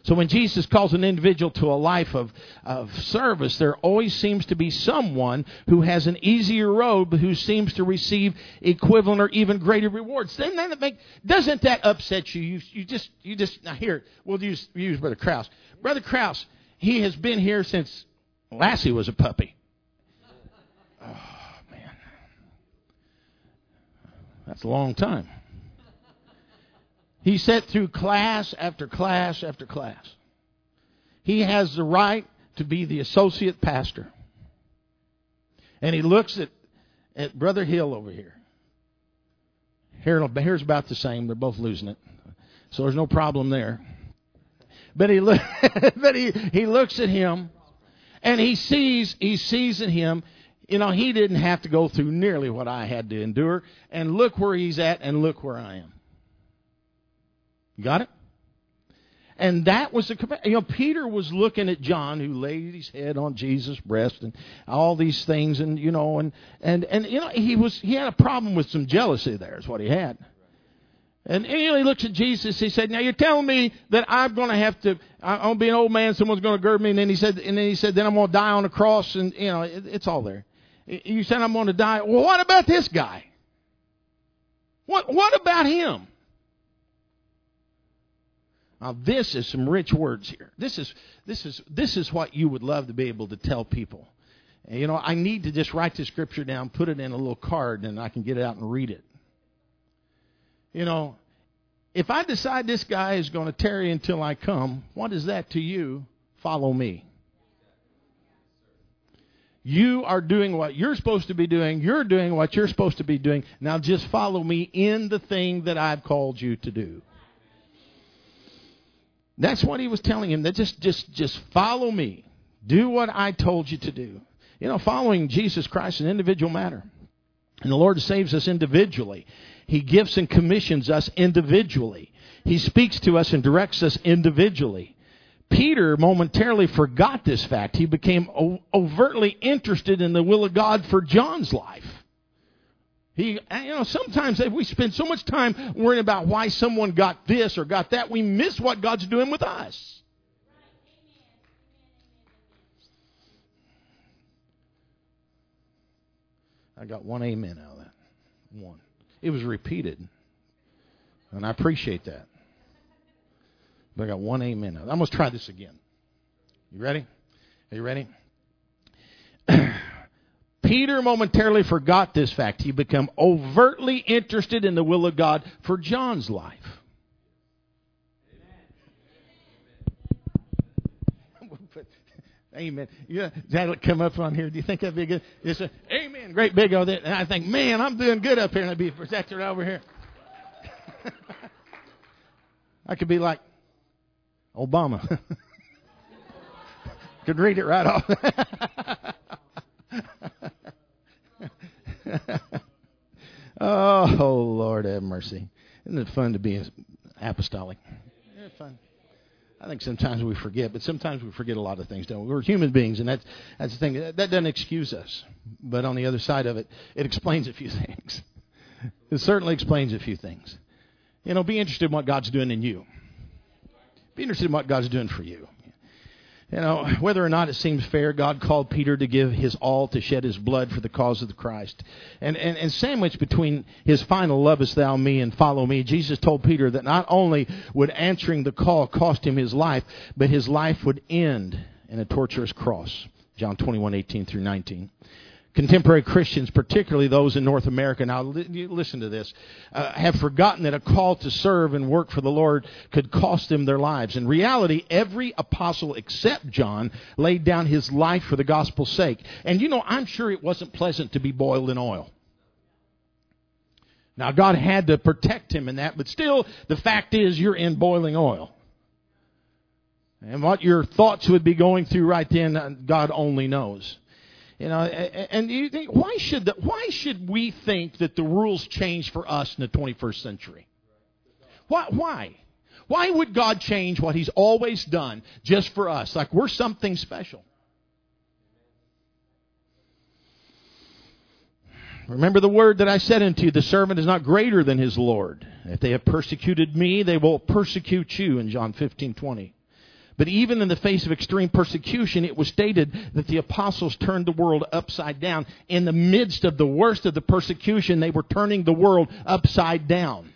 So when Jesus calls an individual to a life of, of service, there always seems to be someone who has an easier road, but who seems to receive equivalent or even greater rewards. Doesn't that, make, doesn't that upset you? You, you just, you just, now here, we'll use, use Brother Kraus. Brother Kraus, he has been here since Lassie was a puppy. Oh, man. That's a long time. He sat through class after class after class. He has the right to be the associate pastor. And he looks at, at Brother Hill over here. Hair's about the same. They're both losing it. So there's no problem there. But he, look, but he, he looks at him and he sees, he sees in him, you know, he didn't have to go through nearly what I had to endure. And look where he's at and look where I am. Got it? And that was the, you know, Peter was looking at John who laid his head on Jesus' breast and all these things and, you know, and, and, and, you know, he was, he had a problem with some jealousy there is what he had. And, he looks at Jesus. He said, "Now you're telling me that I'm going to have to. I'm going to be an old man. Someone's going to gird me." And then he said, "And then he said, then I'm going to die on the cross." And you know, it, it's all there. You said I'm going to die. Well, what about this guy? What What about him? Now this is some rich words here. This is this is this is what you would love to be able to tell people. You know, I need to just write the scripture down, put it in a little card, and I can get it out and read it. You know, if I decide this guy is going to tarry until I come, what is that to you? Follow me. You are doing what you're supposed to be doing. You're doing what you're supposed to be doing. Now just follow me in the thing that I've called you to do. That's what he was telling him. That just, just, just follow me. Do what I told you to do. You know, following Jesus Christ is an individual matter. And the Lord saves us individually. He gives and commissions us individually. He speaks to us and directs us individually. Peter momentarily forgot this fact. He became overtly interested in the will of God for John's life. He, you know, sometimes if we spend so much time worrying about why someone got this or got that, we miss what God's doing with us. I got one amen out of that. One. It was repeated. And I appreciate that. But I got one amen. Out. I'm going to try this again. You ready? Are you ready? Peter momentarily forgot this fact. He became overtly interested in the will of God for John's life. Amen. Yeah, that'll come up on here. Do you think that'd be good? Just say, Amen. Great big old. And I think, man, I'm doing good up here, and I'd be protected over here. I could be like Obama. could read it right off. oh, Lord have mercy. Isn't it fun to be apostolic? Yeah, fun. I think sometimes we forget, but sometimes we forget a lot of things, don't we? We're human beings, and that's, that's the thing. That doesn't excuse us. But on the other side of it, it explains a few things. It certainly explains a few things. You know, be interested in what God's doing in you. Be interested in what God's doing for you. You know, whether or not it seems fair, God called Peter to give his all to shed his blood for the cause of the Christ. And, and, and sandwiched between his final lovest thou me and follow me, Jesus told Peter that not only would answering the call cost him his life, but his life would end in a torturous cross. John 21, 18 through 19 contemporary Christians, particularly those in North America, now listen to this, uh, have forgotten that a call to serve and work for the Lord could cost them their lives. In reality, every apostle except John laid down his life for the gospel's sake. And you know, I'm sure it wasn't pleasant to be boiled in oil. Now, God had to protect him in that, but still, the fact is, you're in boiling oil. And what your thoughts would be going through right then, uh, God only knows. You know, and you think why should the, why should we think that the rules change for us in the 21st century? Why? Why? Why would God change what He's always done just for us? Like we're something special. Remember the word that I said unto you, the servant is not greater than his Lord. If they have persecuted me, they will persecute you in John 15, 20. But even in the face of extreme persecution, it was stated that the apostles turned the world upside down. In the midst of the worst of the persecution, they were turning the world upside down.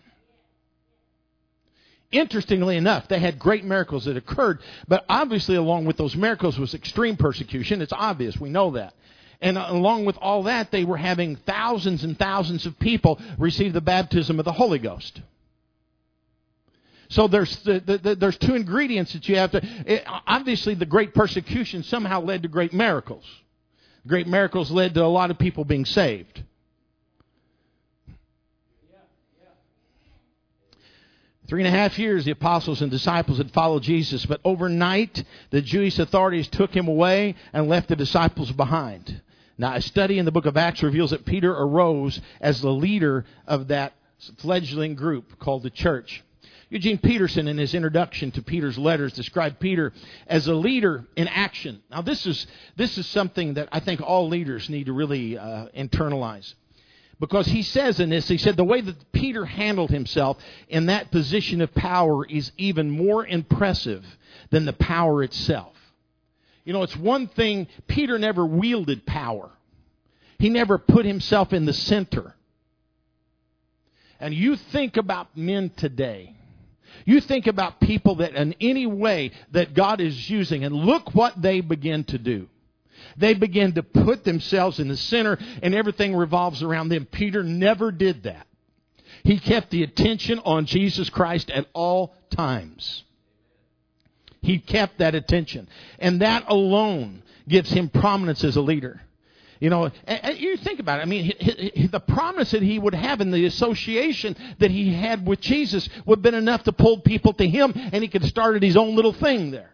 Interestingly enough, they had great miracles that occurred, but obviously, along with those miracles was extreme persecution. It's obvious, we know that. And along with all that, they were having thousands and thousands of people receive the baptism of the Holy Ghost. So there's the, the, there's two ingredients that you have to. It, obviously, the great persecution somehow led to great miracles. Great miracles led to a lot of people being saved. Three and a half years, the apostles and disciples had followed Jesus, but overnight, the Jewish authorities took him away and left the disciples behind. Now, a study in the book of Acts reveals that Peter arose as the leader of that fledgling group called the church. Eugene Peterson, in his introduction to Peter's letters, described Peter as a leader in action. Now, this is, this is something that I think all leaders need to really uh, internalize. Because he says in this, he said, the way that Peter handled himself in that position of power is even more impressive than the power itself. You know, it's one thing, Peter never wielded power, he never put himself in the center. And you think about men today you think about people that in any way that God is using, and look what they begin to do. They begin to put themselves in the center, and everything revolves around them. Peter never did that. He kept the attention on Jesus Christ at all times. He kept that attention. And that alone gives him prominence as a leader. You know, and, and you think about it. I mean, he, he, the promise that he would have and the association that he had with Jesus would have been enough to pull people to him, and he could started his own little thing there.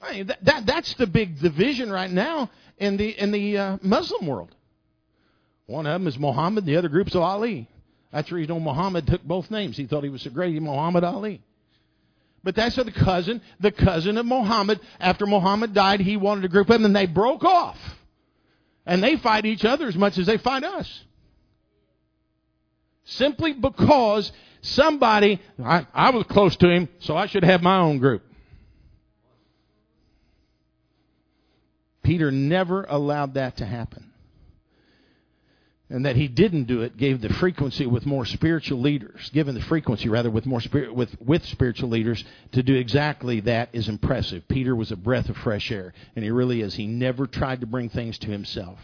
I mean, that, that that's the big division right now in the in the uh, Muslim world. One of them is Muhammad, the other group's Ali. That's the reason Muhammad took both names. He thought he was so great, Muhammad Ali. But that's the cousin, the cousin of Muhammad. After Muhammad died, he wanted a group of them, and they broke off. And they fight each other as much as they fight us. Simply because somebody, I, I was close to him, so I should have my own group. Peter never allowed that to happen and that he didn't do it gave the frequency with more spiritual leaders given the frequency rather with more spirit with with spiritual leaders to do exactly that is impressive. Peter was a breath of fresh air and he really is. He never tried to bring things to himself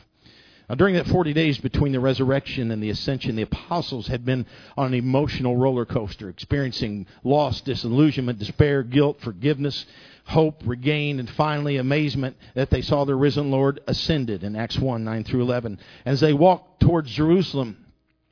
now, during that 40 days between the resurrection and the ascension, the apostles had been on an emotional roller coaster, experiencing loss, disillusionment, despair, guilt, forgiveness, hope regained, and finally amazement that they saw their risen Lord ascended in Acts 1 9 through 11. As they walked towards Jerusalem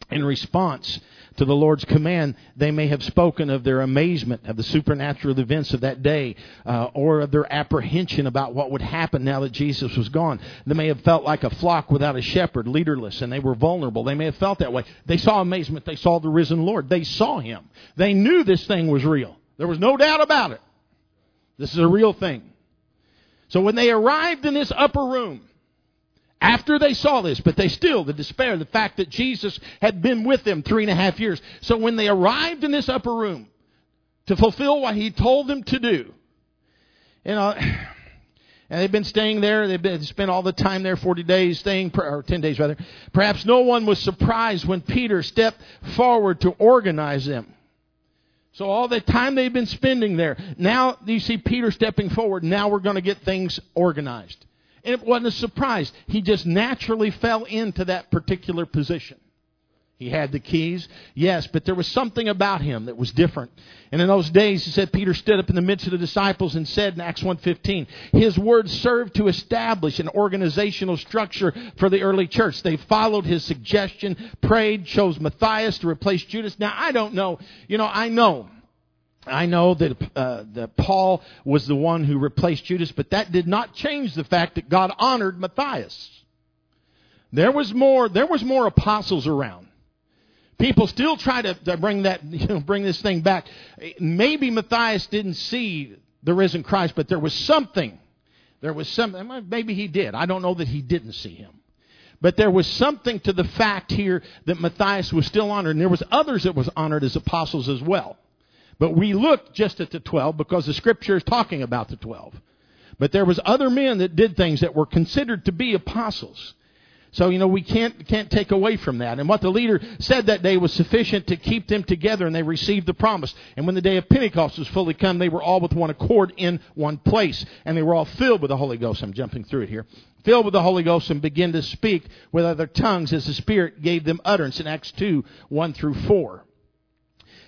in response to the Lord's command, they may have spoken of their amazement of the supernatural events of that day uh, or of their apprehension about what would happen now that Jesus was gone. They may have felt like a flock without a shepherd, leaderless, and they were vulnerable. They may have felt that way. They saw amazement. They saw the risen Lord. They saw him. They knew this thing was real. There was no doubt about it. This is a real thing. So when they arrived in this upper room, after they saw this, but they still, the despair, the fact that Jesus had been with them three and a half years. So when they arrived in this upper room to fulfill what he told them to do, you know, and they've been staying there, they've been spent all the time there, 40 days staying, or 10 days rather. Perhaps no one was surprised when Peter stepped forward to organize them. So all the time they've been spending there, now you see Peter stepping forward. Now we're going to get things organized. It wasn't a surprise. He just naturally fell into that particular position. He had the keys, yes, but there was something about him that was different. And in those days, he said, Peter stood up in the midst of the disciples and said in Acts 1.15, his words served to establish an organizational structure for the early church. They followed his suggestion, prayed, chose Matthias to replace Judas. Now, I don't know. You know, I know. I know that, uh, that Paul was the one who replaced Judas, but that did not change the fact that God honored Matthias. There was more, there was more apostles around. People still try to, to bring that, you know, bring this thing back. Maybe Matthias didn't see the risen Christ, but there was something. There was something. Maybe he did. I don't know that he didn't see him. But there was something to the fact here that Matthias was still honored, and there was others that was honored as apostles as well. But we look just at the 12 because the scripture is talking about the 12. But there was other men that did things that were considered to be apostles. So, you know, we can't, can't take away from that. And what the leader said that day was sufficient to keep them together and they received the promise. And when the day of Pentecost was fully come, they were all with one accord in one place. And they were all filled with the Holy Ghost. I'm jumping through it here. Filled with the Holy Ghost and begin to speak with other tongues as the Spirit gave them utterance in Acts 2, 1 through 4.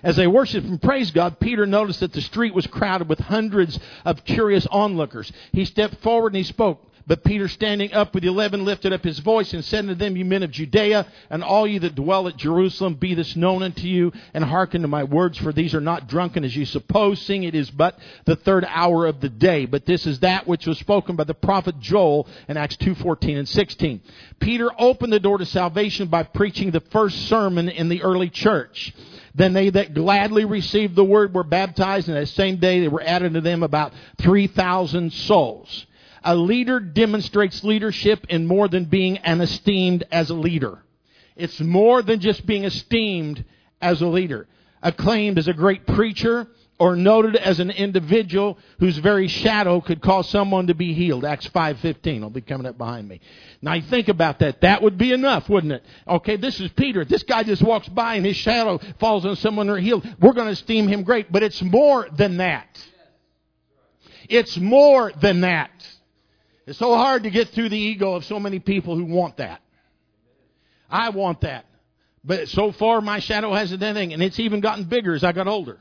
As they worshiped and praised God, Peter noticed that the street was crowded with hundreds of curious onlookers. He stepped forward and he spoke. But Peter, standing up with the eleven, lifted up his voice and said unto them, You men of Judea, and all you that dwell at Jerusalem, be this known unto you, and hearken to my words, for these are not drunken as you suppose, seeing it is but the third hour of the day. But this is that which was spoken by the prophet Joel in Acts 2, 14 and 16. Peter opened the door to salvation by preaching the first sermon in the early church. Then they that gladly received the word were baptized, and that same day there were added to them about 3,000 souls. A leader demonstrates leadership in more than being an esteemed as a leader. It's more than just being esteemed as a leader. Acclaimed as a great preacher or noted as an individual whose very shadow could cause someone to be healed. Acts 5:15 I'll be coming up behind me. Now you think about that. That would be enough, wouldn't it? Okay, this is Peter. This guy just walks by and his shadow falls on someone they're healed. We're going to esteem him great, but it's more than that. It's more than that. It's so hard to get through the ego of so many people who want that. I want that. But so far, my shadow hasn't done anything, and it's even gotten bigger as I got older.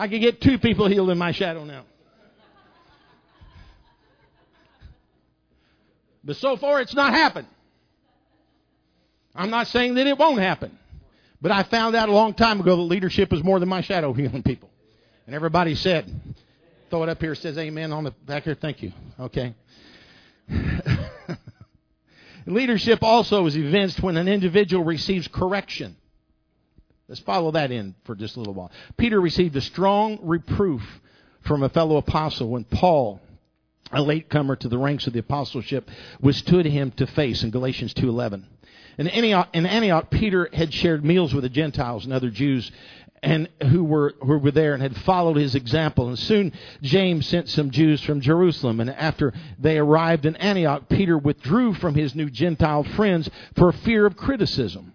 I could get two people healed in my shadow now. But so far, it's not happened. I'm not saying that it won't happen. But I found out a long time ago that leadership is more than my shadow healing people. And everybody said, throw it up here, says amen on the back here. Thank you. Okay. leadership also is evinced when an individual receives correction. Let's follow that in for just a little while. Peter received a strong reproof from a fellow apostle when Paul a latecomer to the ranks of the apostleship was withstood him to face in Galatians 2:11. In Antioch, in Antioch, Peter had shared meals with the Gentiles and other Jews and who were who were there and had followed his example. And soon James sent some Jews from Jerusalem. And after they arrived in Antioch, Peter withdrew from his new Gentile friends for fear of criticism.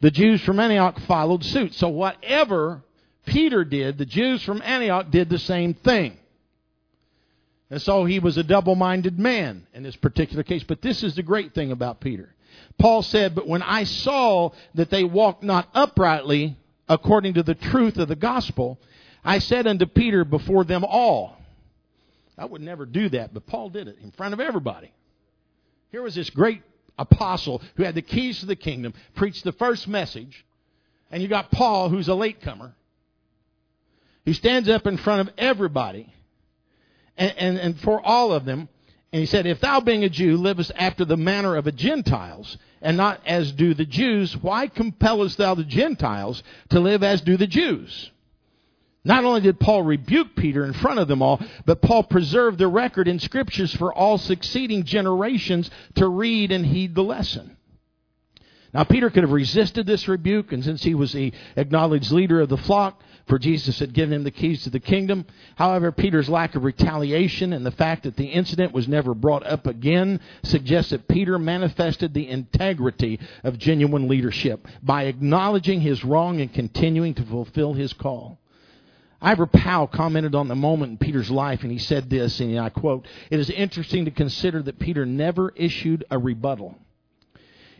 The Jews from Antioch followed suit. So whatever Peter did, the Jews from Antioch did the same thing. And so he was a double minded man in this particular case. But this is the great thing about Peter. Paul said, But when I saw that they walked not uprightly according to the truth of the gospel, I said unto Peter before them all, I would never do that, but Paul did it in front of everybody. Here was this great apostle who had the keys to the kingdom, preached the first message, and you got Paul, who's a latecomer, who stands up in front of everybody and, and, and for all of them. And he said, If thou being a Jew livest after the manner of the Gentiles, and not as do the Jews, why compellest thou the Gentiles to live as do the Jews? Not only did Paul rebuke Peter in front of them all, but Paul preserved the record in scriptures for all succeeding generations to read and heed the lesson. Now, Peter could have resisted this rebuke, and since he was the acknowledged leader of the flock, for Jesus had given him the keys to the kingdom. However, Peter's lack of retaliation and the fact that the incident was never brought up again suggests that Peter manifested the integrity of genuine leadership by acknowledging his wrong and continuing to fulfill his call. Ivor Powell commented on the moment in Peter's life, and he said this, and I quote, It is interesting to consider that Peter never issued a rebuttal.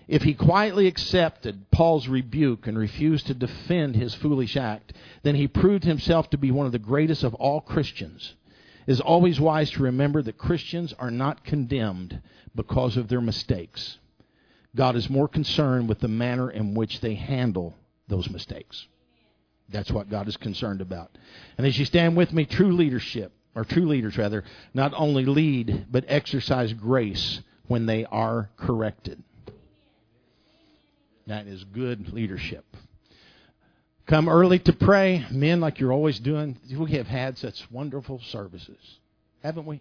If he quietly accepted Paul's rebuke and refused to defend his foolish act, then he proved himself to be one of the greatest of all Christians. It is always wise to remember that Christians are not condemned because of their mistakes. God is more concerned with the manner in which they handle those mistakes. That's what God is concerned about. And as you stand with me, true leadership, or true leaders rather, not only lead, but exercise grace when they are corrected. That is good leadership. Come early to pray. Men, like you're always doing, we have had such wonderful services, haven't we?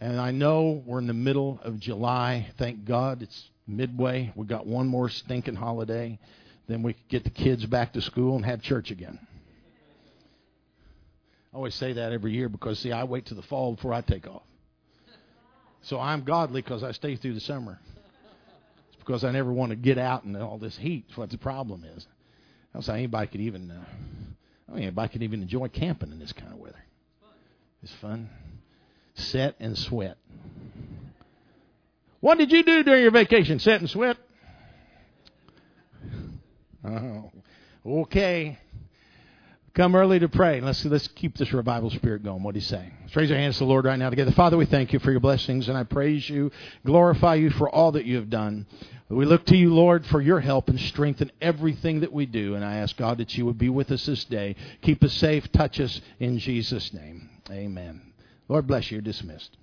And I know we're in the middle of July. Thank God it's midway. We've got one more stinking holiday. Then we could get the kids back to school and have church again. I always say that every year because, see, I wait to the fall before I take off. So I'm godly because I stay through the summer It's because I never want to get out in all this heat. That's what the problem is. I don't say anybody could even. Uh, I don't anybody could even enjoy camping in this kind of weather. It's fun. Set and sweat. What did you do during your vacation? Set and sweat. Oh, okay. Come early to pray. Let's let's keep this revival spirit going. What do you say? Let's raise our hands to the Lord right now together. Father, we thank you for your blessings, and I praise you, glorify you for all that you have done. We look to you, Lord, for your help and strength in everything that we do. And I ask God that you would be with us this day. Keep us safe. Touch us in Jesus' name. Amen. Lord bless you. You're dismissed.